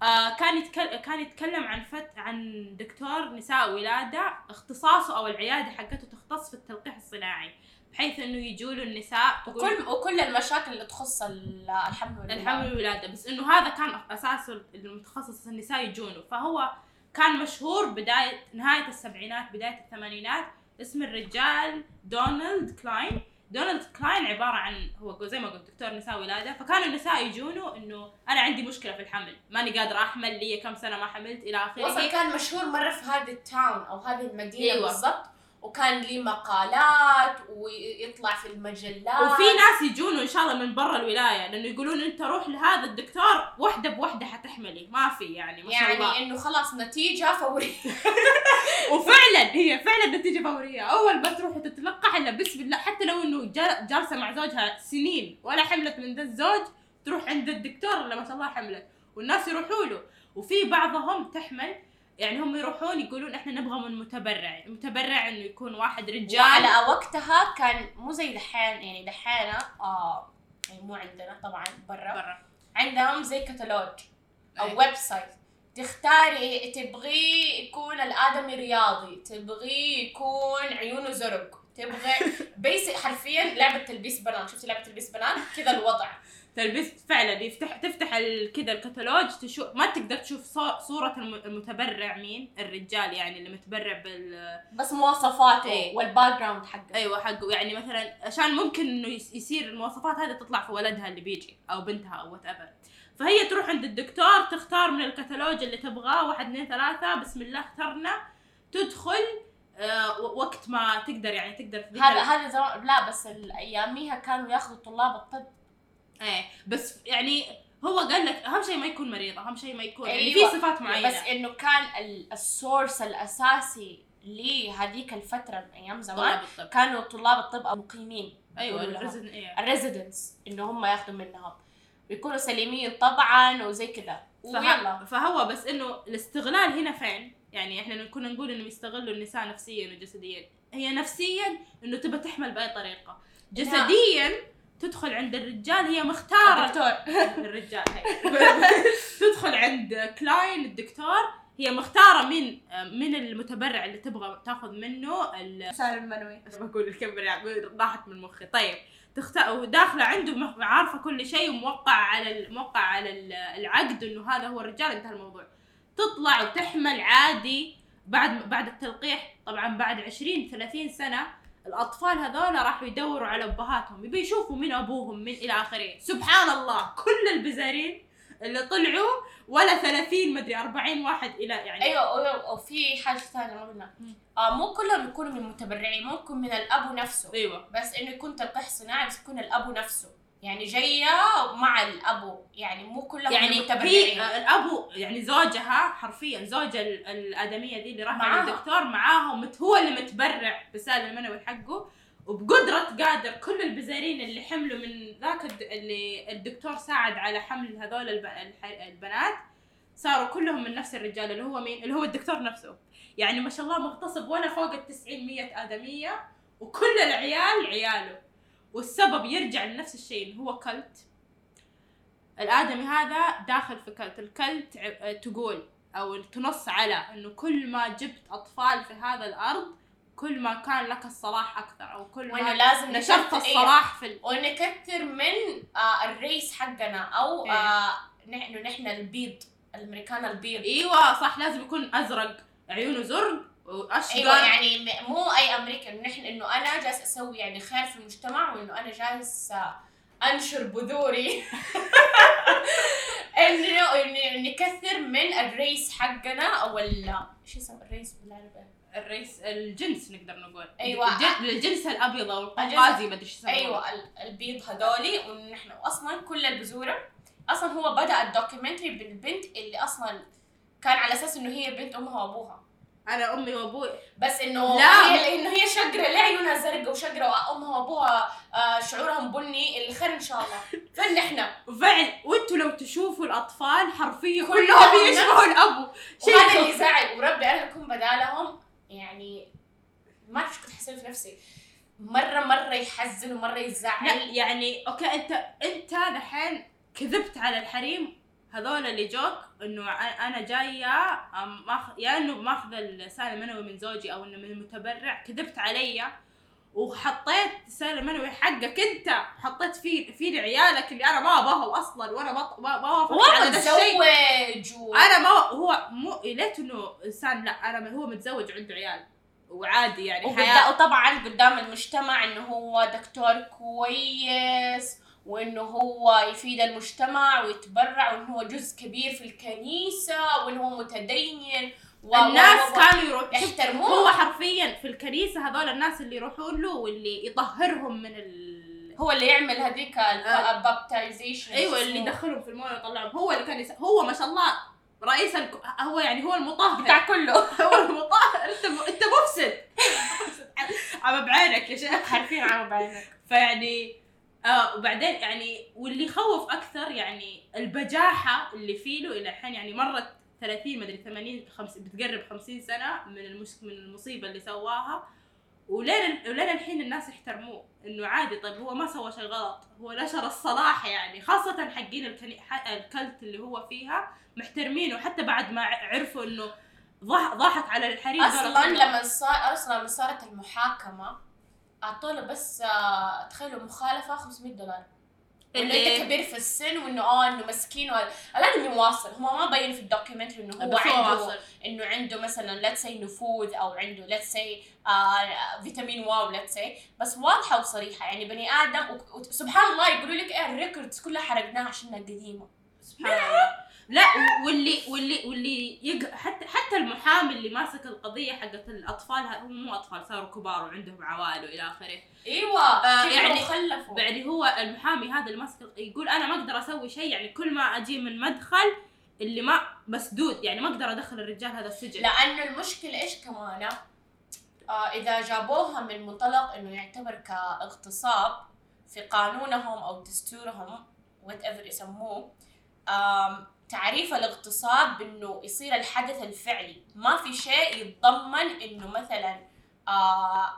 آه كان يتكلم كان يتكلم عن فت عن دكتور نساء ولادة اختصاصه أو العيادة حقته تختص في التلقيح الصناعي بحيث إنه يجوا له النساء وكل وكل المشاكل اللي تخص ال- الحمل والولادة. الحمل والولادة. بس إنه هذا كان اساسه المتخصص النساء يجونه. فهو كان مشهور بدايه نهاية السبعينات بداية الثمانينات اسم الرجال دونالد كلاين. دونالد كلاين عبارة عن هو زي ما قلت دكتور نساء ولادة فكانوا النساء يجونه إنه أنا عندي مشكلة في الحمل ماني قادرة أحمل لي كم سنة ما حملت إلى وصل اخره كان مشهور مرة في هذه ال town أو هذه المدينة أيوة. بالضبط وكان ليه مقالات ويطلع في المجلات. وفي ناس يجونه إن شاء الله من برا الولاية لأنه يقولون أنت روح لهذا الدكتور واحدة بوحدة حتحملي. ما في يعني ما شاء الله. يعني إنه خلاص نتيجة فورية. وفعلا هي فعلا نتيجة فورية. أول ما تروح تتلقح إلا بسم الله حتى لو إنه جا- جالسة مع زوجها سنين ولا حملت من ذا الزوج تروح عند الدكتور اللي ما شاء الله حملت. والناس يروحوا له. وفي بعضهم تحمل يعني هم يروحون يقولون إحنا نبغى من متبرع متبرع إنه يكون واحد رجال. على وقتها كان مو زي دحين يعني دحين آه يعني مو عندنا طبعا برا. برا. عندهم زي كتالوج. أو website. تختاري تبغي يكون الآدمي رياضي تبغي يكون عيونه زرق تبغي basic حرفيا لعبة تلبيس بنات. شفتي لعبة تلبيس بنات؟ كذا الوضع. تلبس فعلا يفتح تفتح كذا الكتالوج تشوف ما تقدر تشوف صو- صورة الم- المتبرع مين؟ الرجال يعني اللي متبرع بال بس مواصفاته إيه. وال background حقه. أيوه حقه. يعني مثلا عشان ممكن إنه يصير المواصفات هذه تطلع في ولدها اللي بيجي أو بنتها أو whatever فهي تروح عند الدكتور تختار من الكتالوج اللي تبغاه واحد اثنين ثلاثة بسم الله اخترنا. تدخل آه وقت ما تقدر يعني تقدر هذا هذا لا بس الاياميها كانوا ياخذوا طلاب الطب إيه بس يعني هو قال لك أهم شيء ما يكون مريض أهم شيء ما يكون يعني أيوة. في صفات معينة. بس إنه كان ال- السورس الأساسي لهذيك الفترة من أيام زمان طلاب الطب. كانوا طلاب الطب مقيمين. أيوه ال residents إنه هم ياخذوا منهم. بيكونوا سليمين طبعا وزي كذا. ويلا. فه... فهو بس إنه الاستغلال هنا فين؟ يعني إحنا كنا نقول انه يستغلوا النساء نفسيا وجسديا، هي نفسيا إنه تبى تحمل بأي طريقة، جسديا تدخل عند الرجال هي مختارة. دكتور الرجال تدخل عند كلاين الدكتور هي مختارة من من المتبرع اللي تبغى تاخذ منه ال- سائل منوي بقول الكاميرا يعني راحت من مخي. طيب تختار وداخلة عنده عارفة كل شيء وموقع على ال- موقع على ال- العقد إنه هذا هو الرجال انتهى الموضوع. تطلع وتحمل عادي بعد بعد التلقيح طبعا بعد 20 30 سنة الأطفال هذول راحوا يدوروا على أبهاتهم يبي يشوفوا من أبوهم من إلى اخره سبحان الله كل البزارين اللي طلعوا ولا 30 مدري 40 واحد إلى يعني. أيوه أيوة، وفي حاجة ثانية قلنا. آه مو كلهم يكونوا من متبرعين ممكن من الأب نفسه. أيوه. بس إنه يكون تلقيح صناعي بس يكون الأب نفسه. يعني جاية مع الابو يعني مو كلهم يعني من هي متبرعين الابو يعني زوجها حرفيا زوجة ال- الأدمية دي اللي راح. عند الدكتور معاها ومت هو اللي متبرع بسالم المنوي حقه وبقدرة قادر كل البزارين اللي حملوا من ذاك اللي الدكتور ساعد على حمل هذول البنات صاروا كلهم من نفس الرجال اللي هو مين؟ اللي هو الدكتور نفسه يعني ما شاء الله مغتصب ولا فوق ال 90 100 آدمية وكل العيال عياله والسبب يرجع لنفس الشيء اللي هو كلت الآدمي هذا داخل في كلت الكلت تقول أو تنص على إنه كل ما جبت أطفال في هذا الأرض كل ما كان لك الصلاح أكثر أو كل ما لازم نشرت. الصلاح في ال... ونكثر من آه الريس حقنا أو إيه. آه نحن نحن البيض الأمريكان البيض إيوه صح لازم يكون أزرق عيونه زرق واشقر أيوه يعني مو أي أمريكان نحن إنه أنا جالس أسوي يعني خير في المجتمع وإنه أنا جالس أنشر بذوري إنه نكثر من الريس حقنا أو ال إيش اسمه الريس بالعربي؟ الرئيس الجنس نقدر نقول. الجن- الجنس الأبيض أو القوقازي ما أدري إيش. أيوه ال- البيض هذولي ونحن أصلا كل البذورة أصلا هو بدأ الدوكيومنتري بالبنت اللي أصلا كان على أساس إنه هي بنت أمها وأبوها أنا أمي وأبوي. بس إنه لا. هي إنه هي شقره ليه عيونها زرقاء وشقره وامها وأبوها آه شعورهم بني اللي خير إن شاء الله. فين نحن وفعل وإنتوا لو تشوفوا الأطفال حرفيا كلهم يشبهوا الابو شيء اللي زعل. وربي أنا اكون بدالهم. يعني ما اعرف كنت حسوي في نفسي. مره مرة يحزن ومرة لا يزعل يعني أوكي انت أنت دحين كذبت على الحريم هذول اللي جوك إنه أنا جاية ماخ... يا إنه ماخذ السالم المنوي من زوجي أو إنه من المتبرع كذبت علي وحطيت السالم المنوي حقك أنت حطيت فيه في عيالك اللي أنا ما ابغاهم أصلا وأنا ما ما وافقت على متزوج و... أنا ما هو مو ليت إنه إنسان لا أنا هو متزوج وعنده عيال وعادي يعني حياة. وطبعا قدام المجتمع إنه هو دكتور كويس وإنه هو يفيد المجتمع ويتبرع وإنه هو جزء كبير في الكنيسة وإنه هو متدين و... الناس و... كانوا يروحوا يحترموه. هو حرفيا في الكنيسة هذول الناس اللي يروحون له واللي يطهرهم من ال هو اللي يعمل هذيك آه. ال baptization أيوه اللي يدخلهم في الموية ويطلعهم هو اللي كان يس... هو ما شاء الله رئيس الك... هو يعني هو المطهر. بتاع كله. هو المطهر. أنت م... أنت مفسد. عم بعينك يا شيخ. عارفين عم بعينك. فيعني آه وبعدين يعني واللي يخوف أكثر يعني البجاحة اللي فيه له إلى الحين يعني مرت 30 مدري 80 خمس بتقرب 50 سنة من المس... من المصيبة اللي سواها ولين ولين الحين الناس يحترموه إنه عادي طيب هو ما سوى شيء غلط هو نشر الصلاح يعني خاصة حقين الكني... ال cult اللي هو فيها محترمينه حتى بعد ما عرفوا إنه ضح... ضحك على الحريم أصلا. لما صار أصلا لما صارت المحاكمة اعطوا له بس آه، تخيلوا مخالفة 500 دولار. اللي إنت كبير في السن وإنه آه إنه مسكين وهذا الآدمي واصل هم ما بين في ال documentary إنه هو هو عنده واصل. إنه عنده مثلا let's say نفوذ أو عنده let's say آه فيتامين واو let's say بس واضحة وصريحة. يعني بني آدم و- و- سبحان الله يقولوا لك إيه ال records كلها حرقناها عشانها قديمه سبحان الله. لا واللي واللي واللي يق... حتى حتى المحامي اللي ماسك القضية حقت الأطفال هم مو أطفال صاروا كبار وعندهم عوائل وإلى آخره. إيوه آه، يعني وخلفوا يعني هو المحامي هذا اللي ماسك يقول أنا ما أقدر أسوي شيء يعني كل ما أجي من مدخل اللي ما مسدود يعني ما أقدر أدخل الرجال هذا السجن. لأنه المشكلة إيش كمان؟ آه إذا جابوها من منطلق إنه يعتبر كاغتصاب في قانونهم أو دستورهم whatever يسموه تعريف الاغتصاب بأنه يصير الحدث الفعلي. ما في شيء يتضمن إنه مثلا آه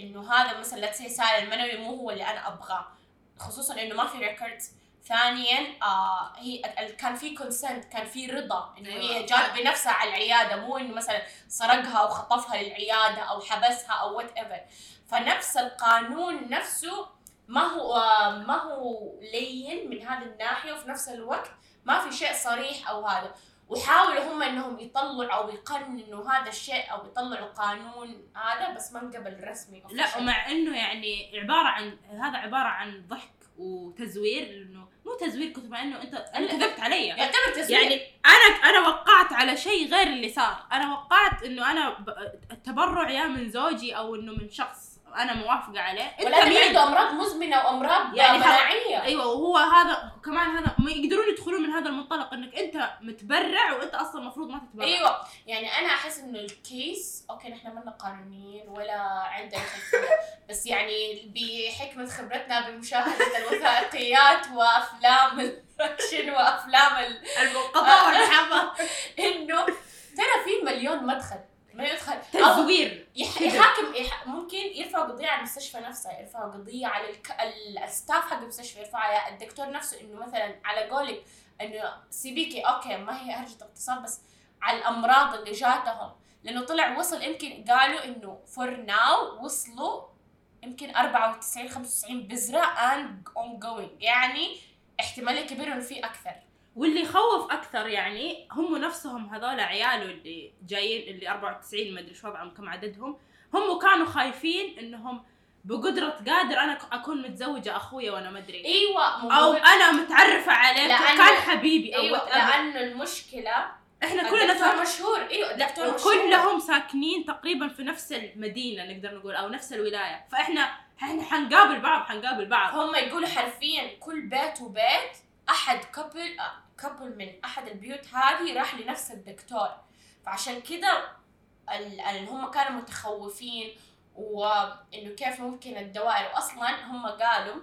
إنه هذا مثلا السائل المنوي مو هو اللي أنا أبغاه. خصوصا إنه ما في records ثانيا آه هي كان في consent كان في رضا. إنه أيوة. هي جات بنفسها على العيادة مو إنه مثلا سرقها أو خطفها للعيادة أو حبسها أو whatever فنفس القانون نفسه ما هو آه، ما هو لين من هذه الناحية وفي نفس الوقت ما في شيء صريح أو هذا. وحاولوا هم إنهم يطلعوا أو يقننوا هذا الشيء أو يطلعوا قانون هذا بس ما انقبل رسمي لا. ومع إنه يعني عبارة عن هذا عبارة عن ضحك وتزوير لأنه مو تزوير كثر ما إنه أنت أنت كذبت علي. يعتبر تزوير. يعني أنا أنا وقعت على شيء غير اللي صار. أنا وقعت إنه أنا التبرع يا من زوجي أو إنه من شخص. أنا موافقة عليه. ولكن؟ عنده أمراض مزمنة وأمراض يعني مناعيه أيوه وهو هذا كمان هذا ما يقدرون يدخلون من هذا المنطلق إنك أنت متبرع وأنت أصلا المفروض ما تتبرع. أيوه يعني أنا أحس انه ال case okay نحن ما قانونيين ولا عندنا خلفيه بس يعني بحكمة خبرتنا بمشاهدة الوثائقيات وأفلام الأكشن وأفلام ال... القضاء والمحاماه إنه ترى في مليون مدخل. مدخل أو تزوير. يحاكم يح... ممكن يرفع قضية على المستشفى نفسها يرفع قضية على الك... ال- ال staff حق المستشفى يرفع على الدكتور نفسه إنه مثلا على قولك إنه سيبيكي okay ما هي هرجه اغتصاب بس على الأمراض اللي جاتهم. لأنه طلع وصل يمكن قالوا إنه for now وصلوا يمكن 94 95 بذرة and ongoing يعني احتمالية كبيرة إنه في أكثر. واللي يخوف أكثر يعني هم نفسهم هذول عياله اللي جايين اللي 94 ما أدري إيش وضعهم كم عددهم. هم كانوا خايفين إنهم بقدرة قادر أنا أكون متزوجة أخويا وأنا ما أدري. أيوه أو. أنا متعرفة عليه كان حبيبي أو whatever. لأنه المشكلة إحنا كلنا الدكتور ساك... مشهور. أيوه لا الدكتور مشهور. وكلهم ساكنين تقريبا في نفس المدينة نقدر نقول أو نفس الولاية. فإحنا إحنا حنقابل بعض حنقابل بعض. هم يقولوا حرفيا كل بيت وبيت أحد couple couple من أحد البيوت هذه راح لنفس الدكتور. فعشان كذا ال- ال- هم كانوا متخوفين وإنه كيف ممكن الدوائر. واصلا هم قالوا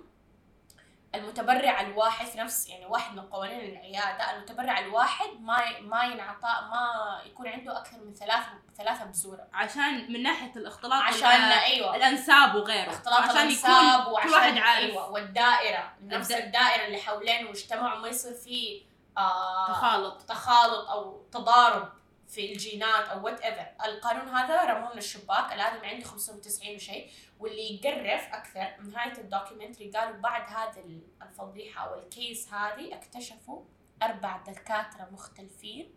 المتبرع الواحد في نفس يعني واحد من قوانين العيادة المتبرع الواحد ما ما ينعطى ما يكون عنده أكثر من ثلاث ثلاثة بذورة. عشان من ناحية الاختلاط عشان أيوه. الأنساب وغيره. اختلاط عشان الانساب يكون وعشان كل واحد عارف. أيوه والدائرة نفس الد- الدائرة اللي حوالينه واجتمعوا ما يصير في آه تخالط. تخالط أو تضارب في الجينات أو whatever القانون هذا رموه من الشباك. الادمي عنده 590 وشيء. واللي يقرف أكثر نهايه ال documentary قالوا بعد هذه الفضيحة أو ال case هذه اكتشفوا أربع دكاترة مختلفين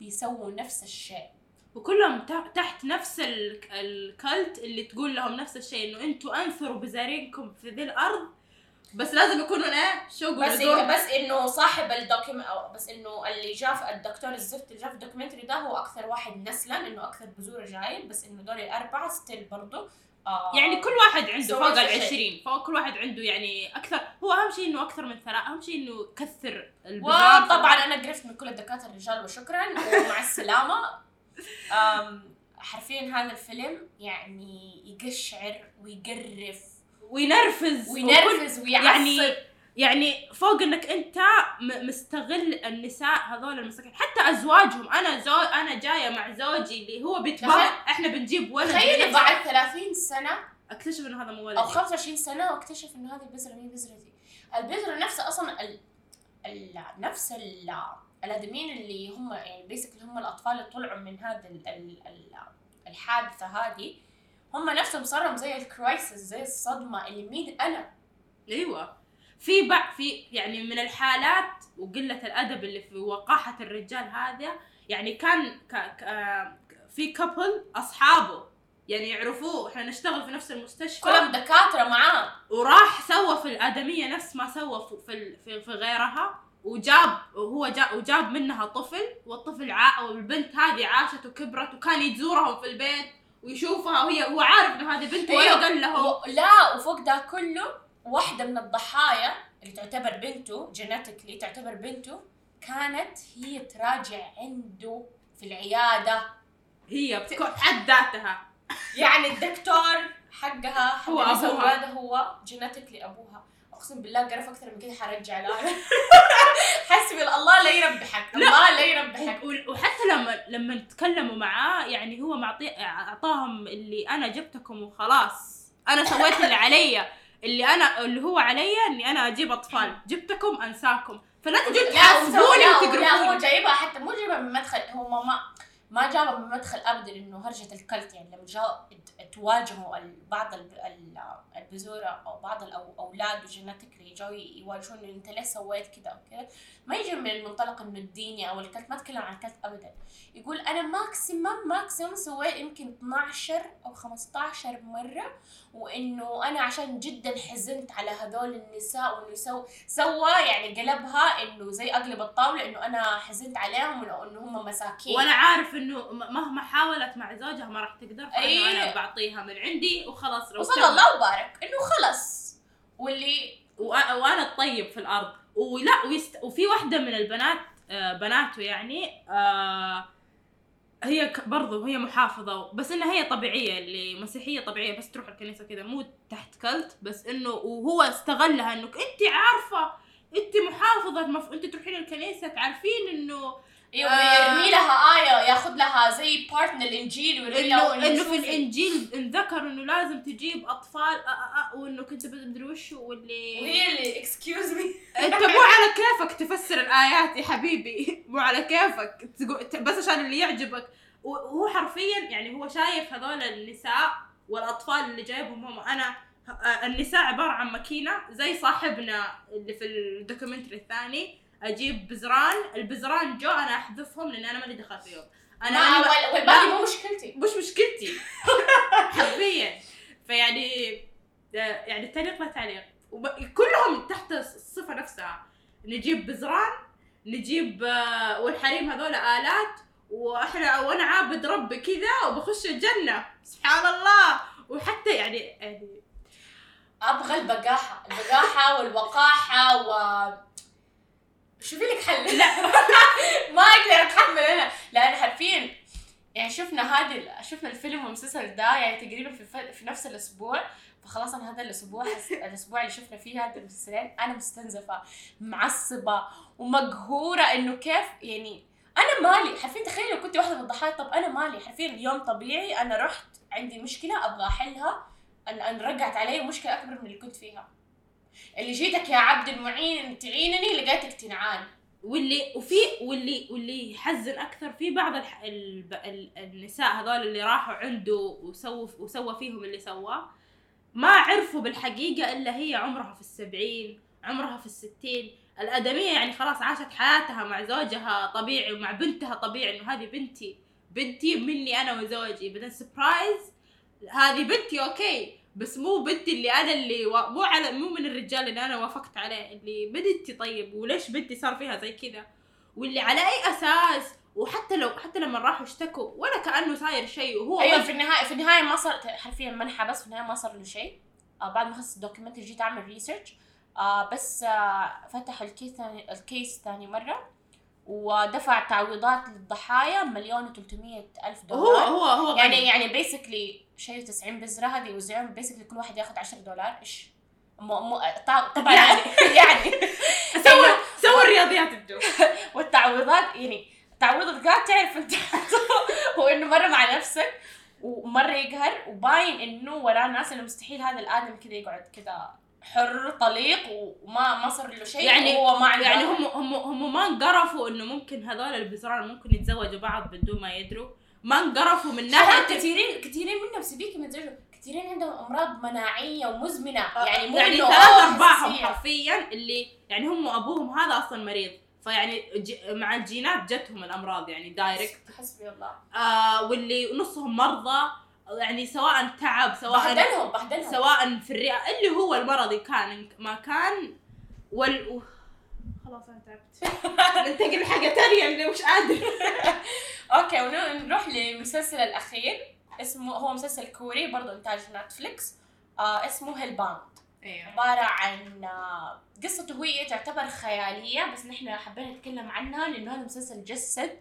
بيسووا نفس الشيء. وكلهم تحت نفس ال- ال cult اللي تقول لهم نفس الشيء إنه أنتم أنثروا بزارينكم في ذي الأرض بس لازم يكونوا إيه شو بس يقولوا بس إنه صاحب ال docum أو بس إنه اللي جاف الدكتور الزفت اللي جاف ال documentary ده هو أكثر واحد نسلا إنه أكثر بذوره جايب بس إنه دول الاربعه still برضه. آه يعني كل واحد عنده فوق ال الشيء. 20 فوق كل واحد عنده يعني أكثر هو أهم شيء إنه أكثر من ثلاث أهم شيء إنه كثر البزران وطبعا أنا قرفت من كل الدكاترة الرجال وشكرا ومع السلامة. حرفيا هذا الفيلم يعني يقشعر ويقرف. وينرفز وينرفز ويعصب. يعني يعني فوق انك انت مستغل النساء هذول المساكين. حتى أزواجهم. أنا زو أنا جاية مع زوجي اللي هو بيتبرع تخيل- إحنا بنجيب ولد. تخيلي من- بعد 30 سنة أكتشف إنه هذا مو أو ولدي 25 سنة وأكتشف إنه هذه البذرة مي بذرتي. البذرة نفسها أصلا ال... ال... نفس ال... الادميين اللي هم يعني basically هم الأطفال اللي طلعوا من هذا ال... ال... ال... الحادثة هذه. هم نفسهم صاروا زي ال crisis زي الصدمة اللي مين أنا؟ أيوه. في بع في يعني من الحالات وقلة الأدب اللي في وقاحة الرجال هذا يعني كان ك... ك... في couple أصحابه يعني يعرفوه. إحنا نشتغل في نفس المستشفى. كلهم دكاترة معاه. وراح سوى في الآدمية نفس ما سوى في في, في, في غيرها. وجاب وهو جاب وجاب منها طفل والطفل عا والبنت هذه عاشت وكبرت وكان يزورهم في البيت. ويشوفها وهي هو عارف إنه هذه بنته ولا أيوه. قال لهم و... لا وفوق ده كله واحدة من الضحايا اللي تعتبر بنته genetically تعتبر بنته كانت هي تراجع عنده في العيادة. هي بكل حد ذاتها. يعني الدكتور حقها حق هو ده هو genetically أبوها. أقسم بالله قرف أكثر من كده حرجع أنا. حسبي الله لا يربحك الله لا يربحك وحتى لما لما تكلموا معاه يعني هو معطي أعطاهم اللي أنا جبتكم وخلاص. أنا سويت اللي علي اللي أنا اللي هو علي إني أنا أجيب أطفال. جبتكم أنساكم. فلا تجوا تحاسبوني ولا- لا هو وتقرفوني. جايبها حتى مو جايبها من مدخل هو ما ما جابها من مدخل ابدا انه هرجة ال cult يعني لما جاء تواجهوا بعض ال- ال- البذوره أو بعض الاولاد و genetically جاوا يواجهون أنت ليه سويت كذا أو كذا ما يجي من المنطلق إنه الديني أو ال cult ما تكلم عن ال cult ابدا. يقول أنا maximum maximum سويت يمكن 12 أو 15 مرة وإنه أنا عشان جدا حزنت على هذول النساء وإنه يسوي سوى يعني قلبها إنه زي أقلب الطاولة إنه أنا حزنت عليهم وإنه هم مساكين. وأنا عارف إنه مهما حاولت مع زوجها ما راح تقدر فإنه أيه. أنا بعطيها من عندي وخلاص وصلى الله وبارك إنه خلص واللي وأنا الطيب في الأرض ولا ويست... وفي واحدة من البنات آه، بناته يعني آه، هي برضو هي محافظة بس إنها هي طبيعية اللي مسيحية طبيعية بس تروح الكنيسة كذا مو تحت cult بس إنه وهو استغلها إنك انت عارفة انت محافظة المف... انت تروحين الكنيسة تعرفين إنه أيوه آه. يرمي لها آية ياخذ لها زي part من الإنجيل ويرمي إنه في شوفي. الإنجيل انذكر إنه لازم تجيب أطفال أ أ أ وإنه كنت بدري وش واللي وهي اللي excuse me أنت مو على كيفك تفسر الآيات يا حبيبي مو على كيفك بس عشان اللي يعجبك وهو حرفيا يعني هو شايف هذول النساء والأطفال اللي جايبهم هم أنا ه- النساء عبارة عن ماكينة زي صاحبنا اللي في ال documentary الثاني أجيب بزران البزران جو أنا احذفهم لأن أنا مالي دخل فيهم. أنا ما أنا وال- والباقي مو مشكلتي. مش مشكلتي. حرفيا. فيعني يعني التعليق لا تعليق. كلهم تحت الصفة نفسها. نجيب بزران نجيب آه، والحريم هذول آلات. وإحنا وأنا عابد ربي كذا وبخش الجنة. سبحان الله. وحتى يعني يعني أبغى البقاحة. البقاحة والوقاحة و شوفي لك حل. لا. ما أقدر أتحمل أنا. لأن حرفيا يعني شفنا هذه شفنا الفيلم والمسلسل ده يعني تقريبا في. في نفس الأسبوع. فخلاص أنا هذا الأسبوع حس... الأسبوع اللي شفنا فيه هذه المسلسلين أنا مستنزفة معصبة ومقهورة إنه كيف يعني أنا مالي. حرفيا تخيل لو كنت واحدة من الضحايا طب أنا مالي. حرفيا يوم طبيعي أنا رحت عندي مشكلة أبغى أحلها ان رجعت علي مشكلة أكبر من اللي كنت فيها. اللي جيتك يا عبد المعين تعينني لقيتك تنعان. واللي وفي واللي واللي يحزن أكثر في بعض الح... ال... ال... النساء هذول اللي راحوا عنده وسووا وسوى فيهم اللي سواه ما عرفوا بالحقيقة إلا هي عمرها في السبعين عمرها في الستين. الأدمية يعني خلاص عاشت حياتها مع زوجها طبيعي ومع بنتها طبيعي إنه هذه بنتي. بنتي مني أنا وزوجي. بعدين سبرايز هذه بنتي okay. بس مو بنتي اللي أنا اللي و... مو على مو من الرجال اللي أنا وافقت عليه اللي بنتي طيب وليش بنتي صار فيها زي كذا. واللي على أي أساس وحتى لو حتى لما راحوا اشتكوا ولا كأنه صاير شيء وهو أيوه بس- في النهاية في النهاية ما صار حرفيا ما انحبس في النهاية ما صار له شيء. آه بعد ما خلص ال documentary جيت أعمل research آه بس آه فتحوا ال case ثاني ال case ثاني مرة ودفع تعويضات للضحايا مليون و300 ألف هو دولار. هو هو يعني غني. يعني بيسكلي شيء 90 بذرة هذه يوزعون بيسكلي كل واحد ياخذ 10 دولار إيش؟ مو مو طبعا طبعا يعني. يعني سووا سووا الرياضيات الجو. والتعويضات يعني تعويض قاعد تعرف أنت هو إنه مرة مع نفسك ومرة يقهر وباين إنه وراه ناس إنه مستحيل هذا الآدم كذا يقعد كذا حر طليق وما ما صار له شيء يعني- وهو ما يعني هم هم هم ما انقرفوا إنه ممكن هذول البزران ممكن يتزوجوا بعض بدون ما يدروا. ما انقرفوا من ناحية كثيرين كثيرين منهم سيبك من زوجهم كثيرين عندهم أمراض مناعية ومزمنة. يعني مو يعني ثلاث آه أرباعهم. حرفيا اللي يعني هم أبوهم هذا أصلا مريض. فيعني. مع الجينات جتهم الأمراض يعني direct حسبي الله. آه واللي نصهم مرضى. يعني سواء تعب سواء بهدلهم بهدلهم. سواء في الرئة اللي هو المرضي كان ما كان. وال خلاص أنا تعبت. ننتقل لحاجة ثانية اللي مش قادر. okay ونروح للمسلسل الأخير. اسمه هو مسلسل كوري برضه إنتاج نتفليكس. آه اسمه Hellbound. أيوه. عبارة عن آه، قصته هي تعتبر خيالية بس نحن حبينا نتكلم عنها لأنه هذا مسلسل جسد.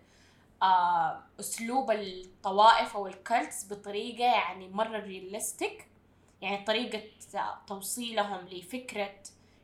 آه أسلوب الطوائف أو ال cults بطريقة يعني مرة realistic يعني طريقة توصيلهم لفكرة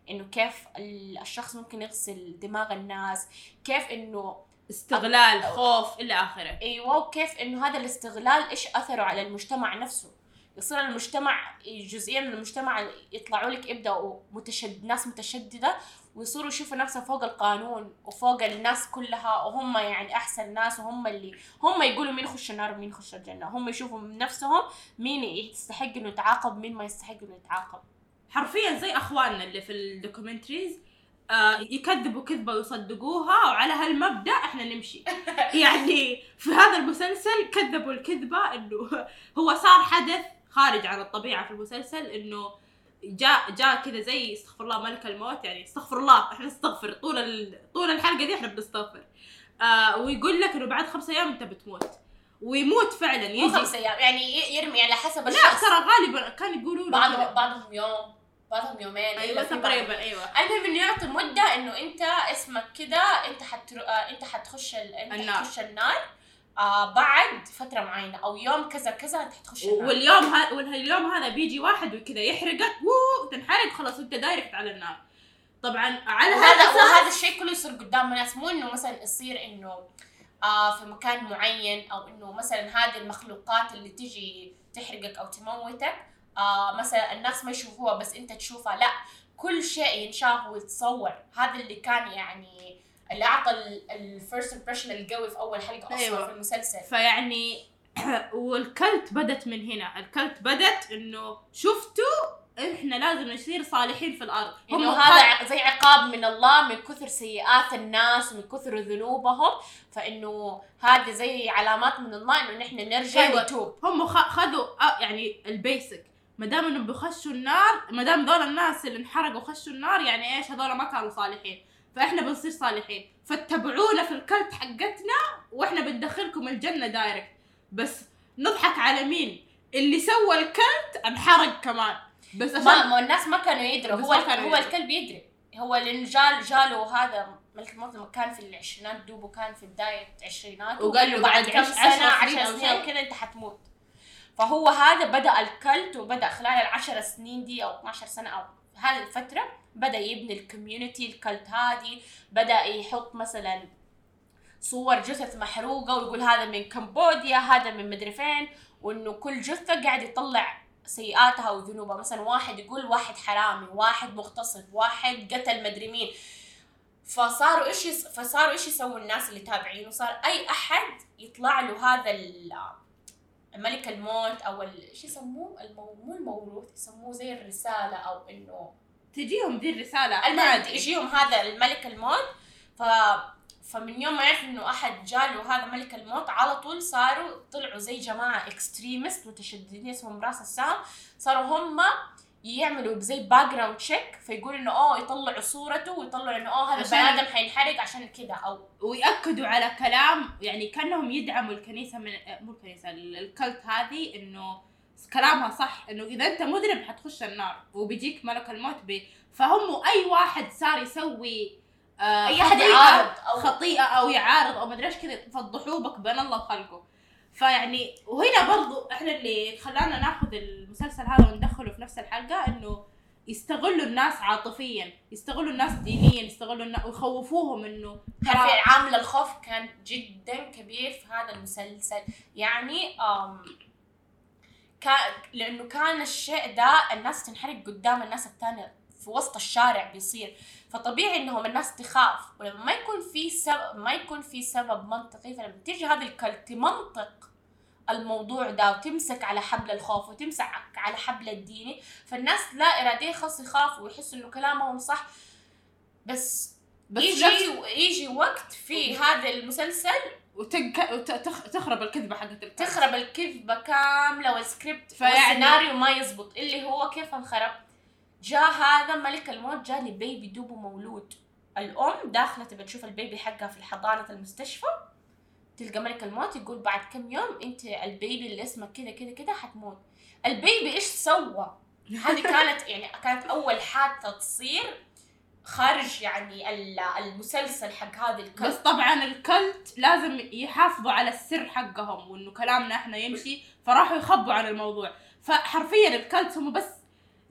إنه كيف ال- الشخص ممكن يغسل دماغ الناس كيف إنه استغلال خوف إلى آخره. أيوه وكيف إنه هذا الاستغلال إيش أثره على المجتمع نفسه؟ يصير المجتمع جزئيه من المجتمع يطلعوا لك يبداوا متشد ناس متشددة ويصيروا يشوفوا نفسهم فوق القانون وفوق الناس كلها وهم يعني أحسن ناس وهم اللي هم يقولوا مين يخش النار ومين يخش الجنة. هم يشوفوا من نفسهم مين يستحق إنه يتعاقب مين ما يستحق إنه يتعاقب. حرفيا زي أخواننا اللي في الدوكيومنتريز يكذبوا كذبة ويصدقوها وعلى هالمبدأ إحنا نمشي يعني في هذا المسلسل كذبوا الكذبة إنه هو صار حدث خارج عن الطبيعة في المسلسل إنه جاء جاء كذا زي استغفر الله ملك الموت يعني استغفر الله إحنا نستغفر طول. طول الحلقة دي إحنا بنستغفر آه ويقول لك إنه بعد خمسة أيام أنت بتموت ويموت فعلا مو يجي خمس أيام يعني يرمي على حسب لا الشخص ترى غالبا كان يقولوا بعضهم. بعضهم يوم بعضهم يومين أيوه تقريبا أيوه. المهم انه يعطي مدة إنه أنت اسمك كده أنت حتر... آه أنت حتخش ال... أنت النار. حتخش النار. آه بعد فترة معينة أو يوم كذا كذا أنت حتخش النار. واليوم ها واليوم هذا بيجي واحد وكذا يحرقك وو تنحرق خلاص أنت دايركت على النار. طبعا على وهذا هذا الأساس- وهذا الشيء كله يصير قدام الناس مو إنه مثلا يصير إنه آه في مكان معين أو إنه مثلا هذه المخلوقات اللي تجي تحرقك أو تموتك. آه مثلا الناس ما يشوفوها بس أنت تشوفها. لا كل شيء ينشاف ويتصور هذا اللي كان يعني اللي أعطى ال first impression القوي في أول حلقة أصلا أيوة. في المسلسل. فيعني وال cult بدت من هنا. ال cult بدت إنه شفتوا إحنا لازم نصير صالحين في الأرض. هم هذا زي عقاب من الله من كثر سيئات الناس ومن كثر ذنوبهم. فإنه هذه زي علامات من الله إنه نحن نرجع أيوة. نتوب. هم خ- خذوا يعني ال basic ما دام انهم بيخشوا النار ما دام ذول الناس اللي انحرقوا وخشوا النار يعني إيش؟ هذول ما كانوا صالحين. فإحنا بنصير صالحين. فاتبعونا في ال cult حقتنا وإحنا بندخلكم الجنة direct. بس نضحك على مين؟ اللي سوى ال cult انحرق كمان. بس ما, عشان ما الناس ما كانوا يدروا. هو ما كانوا هو. الكلب يدري. هو لأنه جال جاله هذا ملك الموت لما كان في العشرينات دوبه كان في بداية عشرينات وقال له بعد كم سنة عشر سنين. كذا أنت حتموت. فهو هذا بدأ الكلت وبدأ خلال العشر سنين دي أو 12 سنة أو هذه الفترة بدأ يبني الكوميونتي الكلت هذه بدأ يحط مثلا صور جثث محروقة ويقول هذا من كمبوديا هذا من مدري فين وإنه كل جثة قاعد يطلع سيئاتها وذنوبها مثلا واحد يقول واحد حرامي واحد مغتصب واحد قتل مدري مين فصاروا إيش. فصاروا إيش يسووا الناس اللي تابعينه صار أي أحد يطلع له هذا. ملك الموت أو. إيش يسموه المو... مو الموروث يسموه زي الرسالة أو إنه تجيهم دي الرسالة أدري. يجيهم هذا الملك الموت ف فمن يوم ما يعرف إنه أحد جاله هذا ملك الموت على طول صاروا طلعوا زي جماعة اكستريمست متشددين اسمهم راس السام صاروا هم يعملوا زي background check فيقولوا إنه اوه يطلعوا صورته ويطلعوا إنه اوه هذا البني آدم حينحرق عشان كذا أو ويأكدوا على كلام يعني كأنهم يدعموا الكنيسة من مو الكنيسة ال- ال cult هذه إنه كلامها صح إنه إذا أنت مذنب حتخش النار وبيجيك ملك الموت بي فهم أي واحد صار يسوي آه أي أحد يعارض أو خطيئة أو يعارض أو مدري إيش كذا يفضحوه بك بين الله وخلقه. فيعني وهنا برضو إحنا اللي خلانا ناخذ المسلسل هذا وندخله في نفس الحلقة إنه يستغلوا الناس عاطفيا يستغلوا الناس دينيا يستغلوا الناس ويخوفوهم إنه ترى في عامل الخوف كان جدا كبير في هذا المسلسل. يعني أم كان لأنه كان الشيء ده الناس تنحرق قدام الناس الثانية. في وسط الشارع بيصير. فطبيعي إنهم الناس تخاف ولما ما يكون في سبب ما يكون في سبب منطقي فلما تيجي هذه الكلت تمنطق الموضوع ده وتمسك على حبل الخوف وتمسك على حبل الديني فالناس لا اراديا خلاص يخافوا ويحسوا إنه كلامهم صح. بس بس يجي يجي وقت في هذا المسلسل وتنك... وت- تخ... تخرب الكذبة حقت تخرب الكذبة كاملة والسكريبت فيعني- والسيناريو ما يزبط اللي هو كيف انخرب جاء هذا ملك الموت جاء لبيبي دوبه مولود. الأم داخلة تبى تشوف البيبي حقها في حضانة المستشفى. تلقى ملك الموت يقول بعد كم يوم أنت البيبي اللي اسمك كذا كذا كذا حتموت. البيبي إيش سوى؟ هذه كانت يعني كانت أول حادثة تصير خارج يعني ال- المسلسل حق هذا بس الكلب طبعا الكلت لازم يحافظوا على السر حقهم وإنه كلامنا إحنا يمشي فراحوا يخبوا عن الموضوع. فحرفيا الكلت هم بس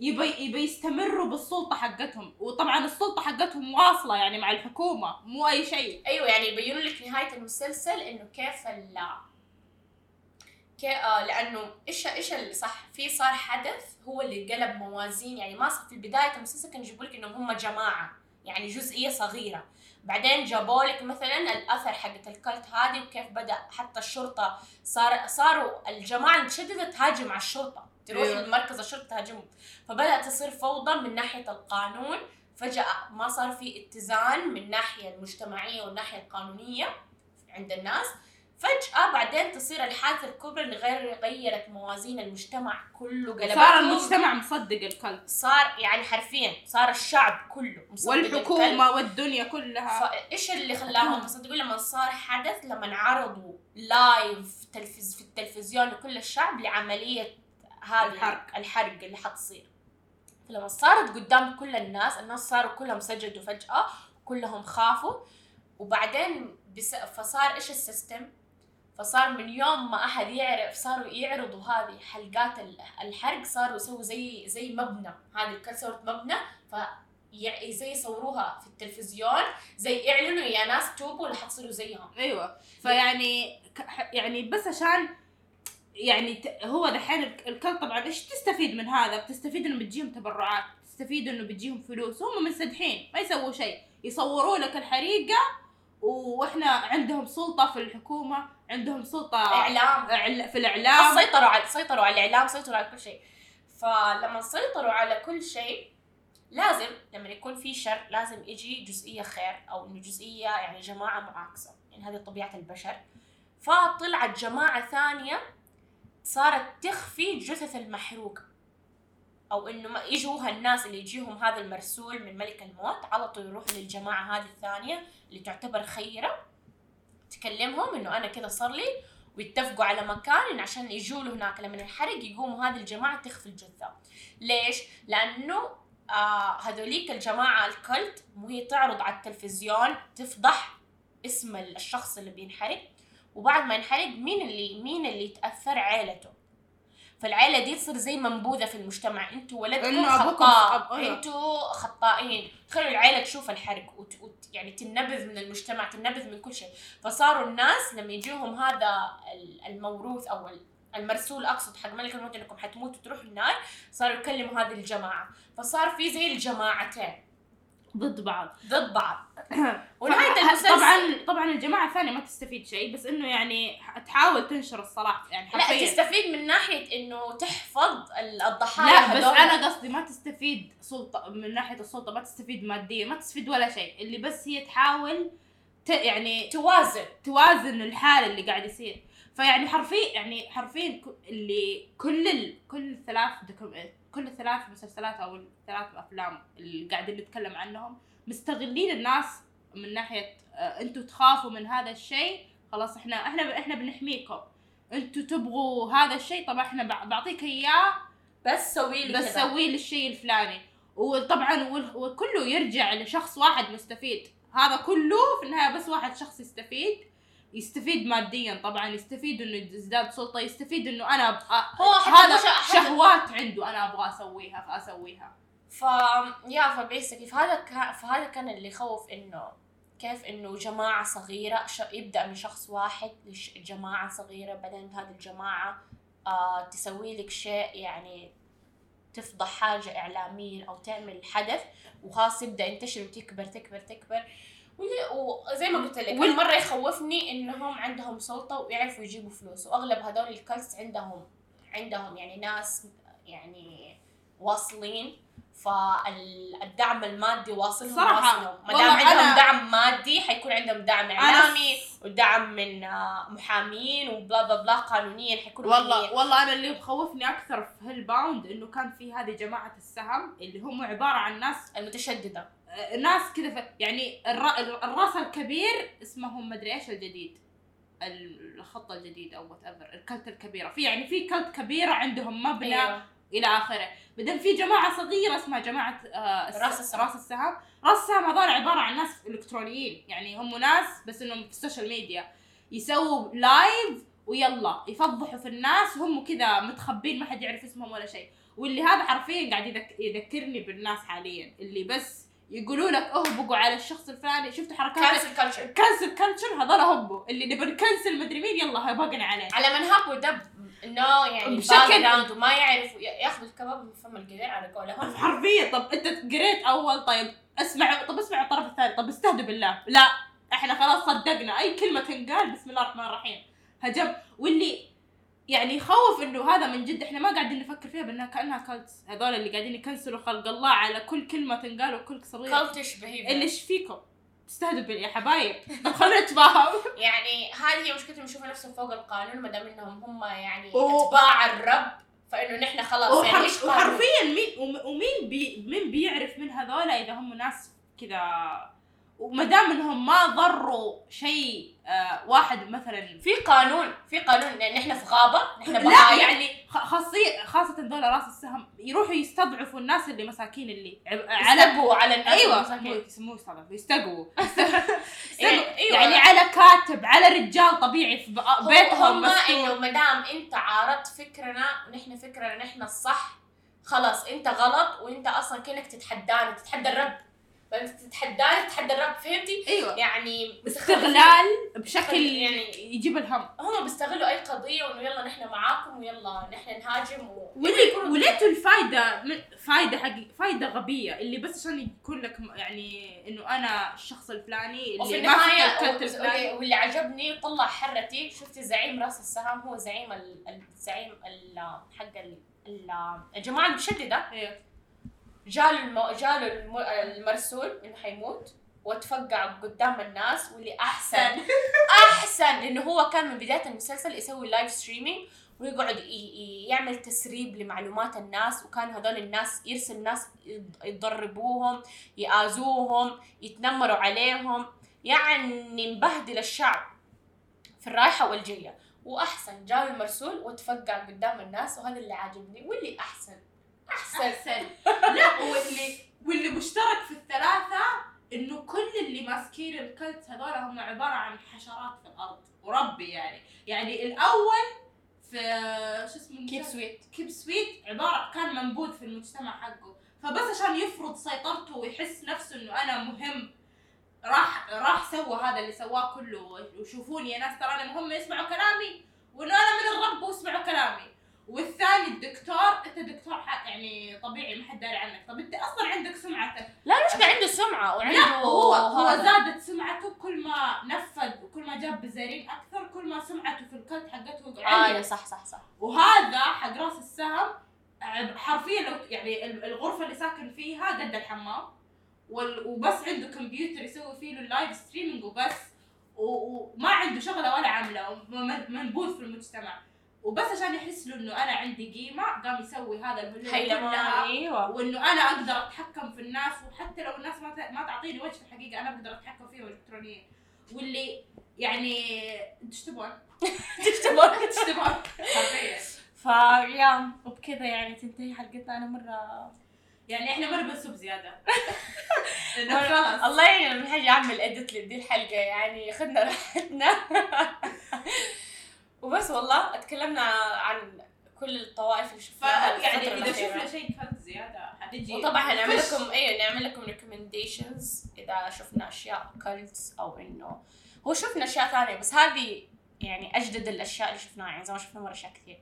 يبي يبي يستمروا بالسلطة حقتهم. وطبعا السلطة حقتهم واصلة يعني مع الحكومة مو أي شيء. أيوه يعني يبينوا لك نهاية المسلسل إنه كيف ال آه لأنه إيش إيش اللي صح؟ في صار حدث هو اللي قلب موازين يعني ما في بداية المسلسل كانوا يجيبوا لك إنهم هم جماعة يعني جزئية صغيرة. بعدين جابوا لك مثلا الأثر حقت الكلت هذه وكيف بدأ حتى الشرطة صار صاروا الجماعة المتشدده تهاجم على الشرطة. تروح أيوة. أيوة. مركز الشرطة تهاجمهم فبدأت تصير فوضى من ناحية القانون. فجأة ما صار في اتزان من الناحيه المجتمعية والناحية القانونية عند الناس. فجأة بعدين تصير الحادثة الكبرى اللي غير غيرت موازين المجتمع كله. قلبته صار المجتمع مصدق الكلت صار يعني حرفيا صار الشعب كله مصدق الكلب. والحكومة والدنيا كلها. فايش اللي خلاهم يصدقوا لما صار حدث لما عرضوا لايف تلفز في التلفزيون لكل الشعب لعملية هذه الحرق. الحرق اللي حتصير. فلما صارت قدام كل الناس الناس صاروا كلهم سجدوا فجأة كلهم خافوا. وبعدين بس فصار إيش السيستم؟ فصار من يوم ما أحد يعرف صاروا يعرضوا هذه حلقات ال- الحرق صاروا يسووا زي زي مبنى. هذه الكل صارت مبنى ف زي يصوروها في التلفزيون زي يعلنوا يا ناس توبوا ولا حتصيروا زيهم. أيوه. فيعني يعني بس عشان يعني هو دحين الك- الكل طبعا إيش تستفيد من هذا؟ بتستفيد إنه بتجيهم تبرعات، تستفيد إنه بتجيهم فلوس، هم منسدحين ما يسووا شيء، يصوروا لك الحريقة وإحنا عندهم سلطة في الحكومة، عندهم سلطة إعلام. في الإعلام. سيطروا على سيطروا على الإعلام سيطروا على كل شيء. فلما سيطروا على كل شيء لازم لما يكون في شر لازم يجي جزئية خير أو إنه جزئية يعني جماعة معاكسة. يعني هذه طبيعة البشر. فطلعت جماعة ثانية صارت تخفي جثث المحروقه أو إنه ما يجوها الناس اللي يجيهم هذا المرسول من ملك الموت على طول يروحوا للجماعة هذه الثانية اللي تعتبر خيرة. تكلمهم إنه أنا كذا صار لي ويتفقوا على مكان عشان يجوا له هناك. لما الحرق يقوموا هذه الجماعة تخفي الجثة. ليش؟ لأنه آه هذوليك الجماعة الكلت وهي تعرض على التلفزيون تفضح اسم الشخص اللي بينحرق. وبعد ما ينحرق مين اللي مين اللي يتأثر؟ عيلته. فالعيلة دي تصير زي منبوذة في المجتمع. أنتوا ولدكم خطاء أيوة. أنتوا خطائين. تخيلوا العيلة تشوف الحرق وت... وت... يعني تنبذ من المجتمع تنبذ من كل شيء. فصاروا الناس لما يجيهم هذا ال- الموروث أو ال- المرسول أقصد حق ملك الموت إنكم حتموتوا تروحوا النار صاروا يكلموا هذه الجماعة. فصار في زي الجماعتين. ضد بعض ضد بعض ونهاية المسلسل طبعا طبعا الجماعة الثانية ما تستفيد شيء بس إنه يعني تحاول تنشر الصلاح يعني لا حرفيا تستفيد من ناحية إنه تحفظ ال- الضحايا لا بس هذول. أنا قصدي ما تستفيد سلطة من ناحية السلطة ما تستفيد ماديا ما تستفيد ولا شيء اللي بس هي تحاول ت... يعني توازن توازن الحال اللي قاعد يصير فيعني حرفيا يعني حرفيا اللي كل ال... كل الثلاث. كل الثلاث مسلسلات أو الثلاث أفلام اللي قاعدين نتكلم عنهم مستغلين الناس من ناحية آه، أنتوا تخافوا من هذا الشيء خلاص إحنا إحنا إحنا بنحميكم. أنتوا تبغوا هذا الشيء طبعا إحنا بع- بعطيك إياه بس سوي لي بس. سوي لي الشيء الفلاني. وطبعا وكله يرجع لشخص واحد مستفيد. هذا كله في النهاية بس واحد شخص يستفيد. يستفيد ماديا طبعا يستفيد إنه يزداد سلطة يستفيد إنه أنا أبغى هو حتى هذا شهوات عنده أنا أبغى أسويها فأسويها. ف يا فبيسكلي فهذا كان فهذا كان اللي يخوف إنه كيف إنه جماعة صغيرة ش... يبدأ من شخص واحد لجماعة صغيرة بعدين هذه الجماعة آه تسوي لك شيء يعني تفضح حاجة إعلاميا أو تعمل حدث وخلاص يبدأ ينتشر وتكبر تكبر تكبر. وزي ما قلت لك وال- كل مرة يخوفني إنهم عندهم سلطة ويعرفوا يجيبوا فلوس وأغلب هذول الكلتس عندهم عندهم يعني ناس يعني واصلين فالدعم المادي واصلهم صراحة، ما دام عندهم أنا- دعم مادي حيكون عندهم دعم إعلامي ودعم من آه، محامين وبلا بلا بلا قانونيا حيكونوا والله محامين. والله أنا اللي مخوفني أكثر في هيل باوند إنه كان في هذه جماعة السهم اللي هم عبارة عن ناس المتشددة ناس كذا ف- يعني الر- الرأس الكبير اسمهم مدري إيش الجديد. الخطة الجديد أو whatever ال cult الكبيرة. في يعني في cult كبيرة عندهم مبنى أيوة. إلى آخره. بعدين في جماعة صغيرة اسمها جماعة آه راس السهم. راس السهم. راس السهم هذول عبارة عن ناس إلكترونيين. يعني هم ناس بس إنهم في ال social media يسووا live ويلا يفضحوا في الناس. وهم كذا متخبين ما حد يعرف اسمهم ولا شيء. واللي هذا حرفيا قاعد يذك... يذكرني بالناس حاليا. اللي بس يقولوا لك اهبقوا على الشخص الفلاني. شفتوا حركات cancel culture cancel culture هذول هبوا اللي نبي نكنسل مدري مين يلا هبقنا عليه. على من هب ودب انه يعني بشكل- وما يعرف. ياخذ الكباب من فم القدر على قولهم حرفيا. طب أنت قريت أول؟ طيب أسمع طب اسمع الطرف الثاني. طب استهدوا بالله. لا إحنا خلاص صدقنا. أي كلمة تنقال بسم الله الرحمن الرحيم. هجم. واللي يعني يخوف إنه هذا من جد إحنا ما قاعدين نفكر فيها بأنها كأنها كالتس هذول اللي قاعدين يكنسلوا خلق الله على كل كلمة تنقال وكل صغيره كلتش بهيفير اللي إيش فيكم؟ تستهدوا بال- يا حبايب. طب خلينا نتفاهم يعني هذه هي مشكلتهم يشوفوا نفسهم فوق القانون ما دام إنهم هم يعني اتباع الرب فإنه نحن خلاص يعني إيش؟ وحرفيا مين وم- ومين بي مين بيعرف من هذول إذا هم ناس كذا وما دام إنهم ما ضروا شيء آه واحد مثلا. في قانون في قانون لأن إحنا في غابة نحن لا يعني خ- خاصية خاصة ذول راس السهم يروحوا يستضعفوا الناس اللي مساكين اللي عب- على الناس أيوه يسموه يستضعفوا يستقوا يعني أيوه يعني على كاتب على رجال طبيعي في بيتهم هم. إنه ما دام أنت عارضت فكرنا ونحن فكرنا نحن الصح خلاص أنت غلط وأنت أصلا كأنك تتحداني تتحدى الرب. تتحداني تتحدى الرب فهمتي؟ أيوه. يعني استغلال بشكل يعني- يجيب الهم. هم بيستغلوا أي قضية وإنه يلا نحن معاكم ويلا نحن نهاجم و... وليتوا الفايده من فايدة حقي فايدة غبية اللي بس عشان يكون لك يعني إنه أنا الشخص الفلاني وفي اللي ماسك النهايه واللي عجبني طلع حرتي. شفتي زعيم راس السهام؟ هو زعيم ال- الزعيم ال- حق ال- ال- الجماعه المشددة. إيه. جاله المو... جاله الم... المرسول انه حيموت وتفقع قدام الناس واللي أحسن أحسن. لأنه هو كان من بداية المسلسل يسوي live streaming ويقعد ي... يعمل تسريب لمعلومات الناس وكان هذول الناس يرسل ناس يض- يضربوهم يآذوهم يتنمروا عليهم يعني مبهدل الشعب في الرايحة والجاية. وأحسن جاب المرسول وتفقع قدام الناس وهذا اللي عاجبني واللي أحسن. احسن لا واللي واللي مشترك في الثلاثة إنه كل اللي ماسكين الكلت هذول هم عبارة عن حشرات في الأرض. وربي يعني. يعني الأول في شو اسمه كيف سويت كيب سويت عباره كان منبوذ في المجتمع حقه. فبس عشان يفرض سيطرته ويحس نفسه إنه أنا مهم راح راح سوى هذا اللي سواه كله. وشوفوني يا ناس ترى أنا مهم اسمعوا كلامي وإنه أنا من الرب واسمعوا كلامي. والثاني الدكتور أنت دكتور ح- يعني طبيعي ما حد داري عنك طب أنت أصلا عندك سمعتك لا المشكلة عنده سمعة وعنده لا هو هو. زادت سمعته كل ما نفذ وكل ما جاب بزارين أكثر كل ما سمعته في ال cult حقته عالية. آه صح صح صح وهذا حق راس السهم حرفيا لو يعني ال- الغرفة اللي ساكن فيها قد الحمام وبس عنده كمبيوتر يسوي فيه له ال live streaming وبس وما عنده شغلة ولا عملة منبوذ في المجتمع وبس عشان يحس له إنه أنا عندي قيمة قام يسوي هذا الهلول هيلمان كلها. أيوه. وإنه أنا أقدر أتحكم في الناس وحتى لو الناس ما ما تعطيني وجه في الحقيقة أنا بقدر أتحكم فيهم الكترونيا. واللي يعني؟ تكتبون إيش تبغون؟ حرفيا. فيا وبكذا يعني تنتهي حلقتنا. أنا مره يعني إحنا مرة بنسب زيادة. الله يعين من حاجة أعمل اديت لدي الحلقة. يعني خدنا راحتنا. وبس والله اتكلمنا عن كل الطوائف اللي شفناها يعني إذا. شفنا شيء كان زيادة حنجي وطبعا حنعمل فش. لكم أيوه نعمل لكم ريكومنديشنز إذا شفنا أشياء كلتس أو انه هو شفنا أشياء ثانية بس هذه يعني أجدد الأشياء اللي شفناها يعني زمان شفنا مرة أشياء كثير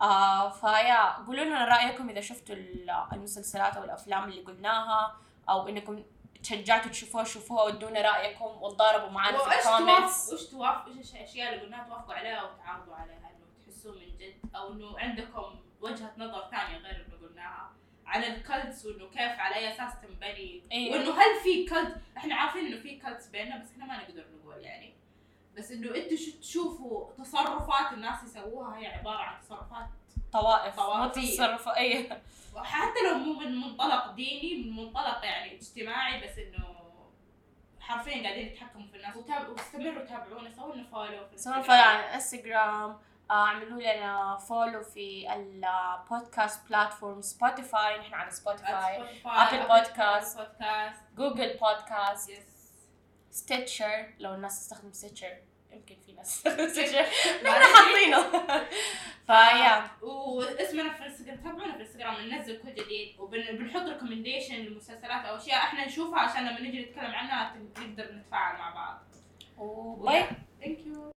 آه ف yeah قولوا لنا رأيكم إذا شفتوا ال- المسلسلات أو الأفلام اللي قلناها أو إنكم تشجعتوا تشوفوها شوفوها ودونا رأيكم وتضاربوا معنا في ال comments. إيش توافق إيش الأشياء اللي قلناها؟ توافقوا عليها وتعارضوا عليها إنه تحسوا من جد أو إنه عندكم وجهة نظر ثانية غير اللي قلناها عن ال cults وإنه كيف على أي أساس تنبني أيوة. وإنه هل في cult؟ إحنا عارفين إنه في cults بيننا بس إحنا ما نقدر نقول يعني. بس إنه إنتوا شو تشوفوا تصرفات الناس يسووها؟ هي عبارة عن تصرفات طوائف طوائفية. تصرف اي حتى لو مو من منطلق ديني من منطلق يعني اجتماعي بس إنه حرفيا قاعدين يتحكموا في الناس واستمروا تابعونا سووا لنا follow في سواء الانستغرام. فعلا على انستغرام آه، اعملوا لنا follow في ال podcast platform Spotify نحن على Spotify Podcast. Podcast Google Podcast Stitcher لو الناس تستخدم Stitcher يمكن في ناس. نحن حاطينه. ف yeah واسمنا في الانستغرام تابعونا في الانستغرام ننزل كل جديد وبنحط recommendation لمسلسلات أو أشياء إحنا نشوفها عشان لما نجي نتكلم عنها نقدر نتفاعل مع بعض. و bye thank you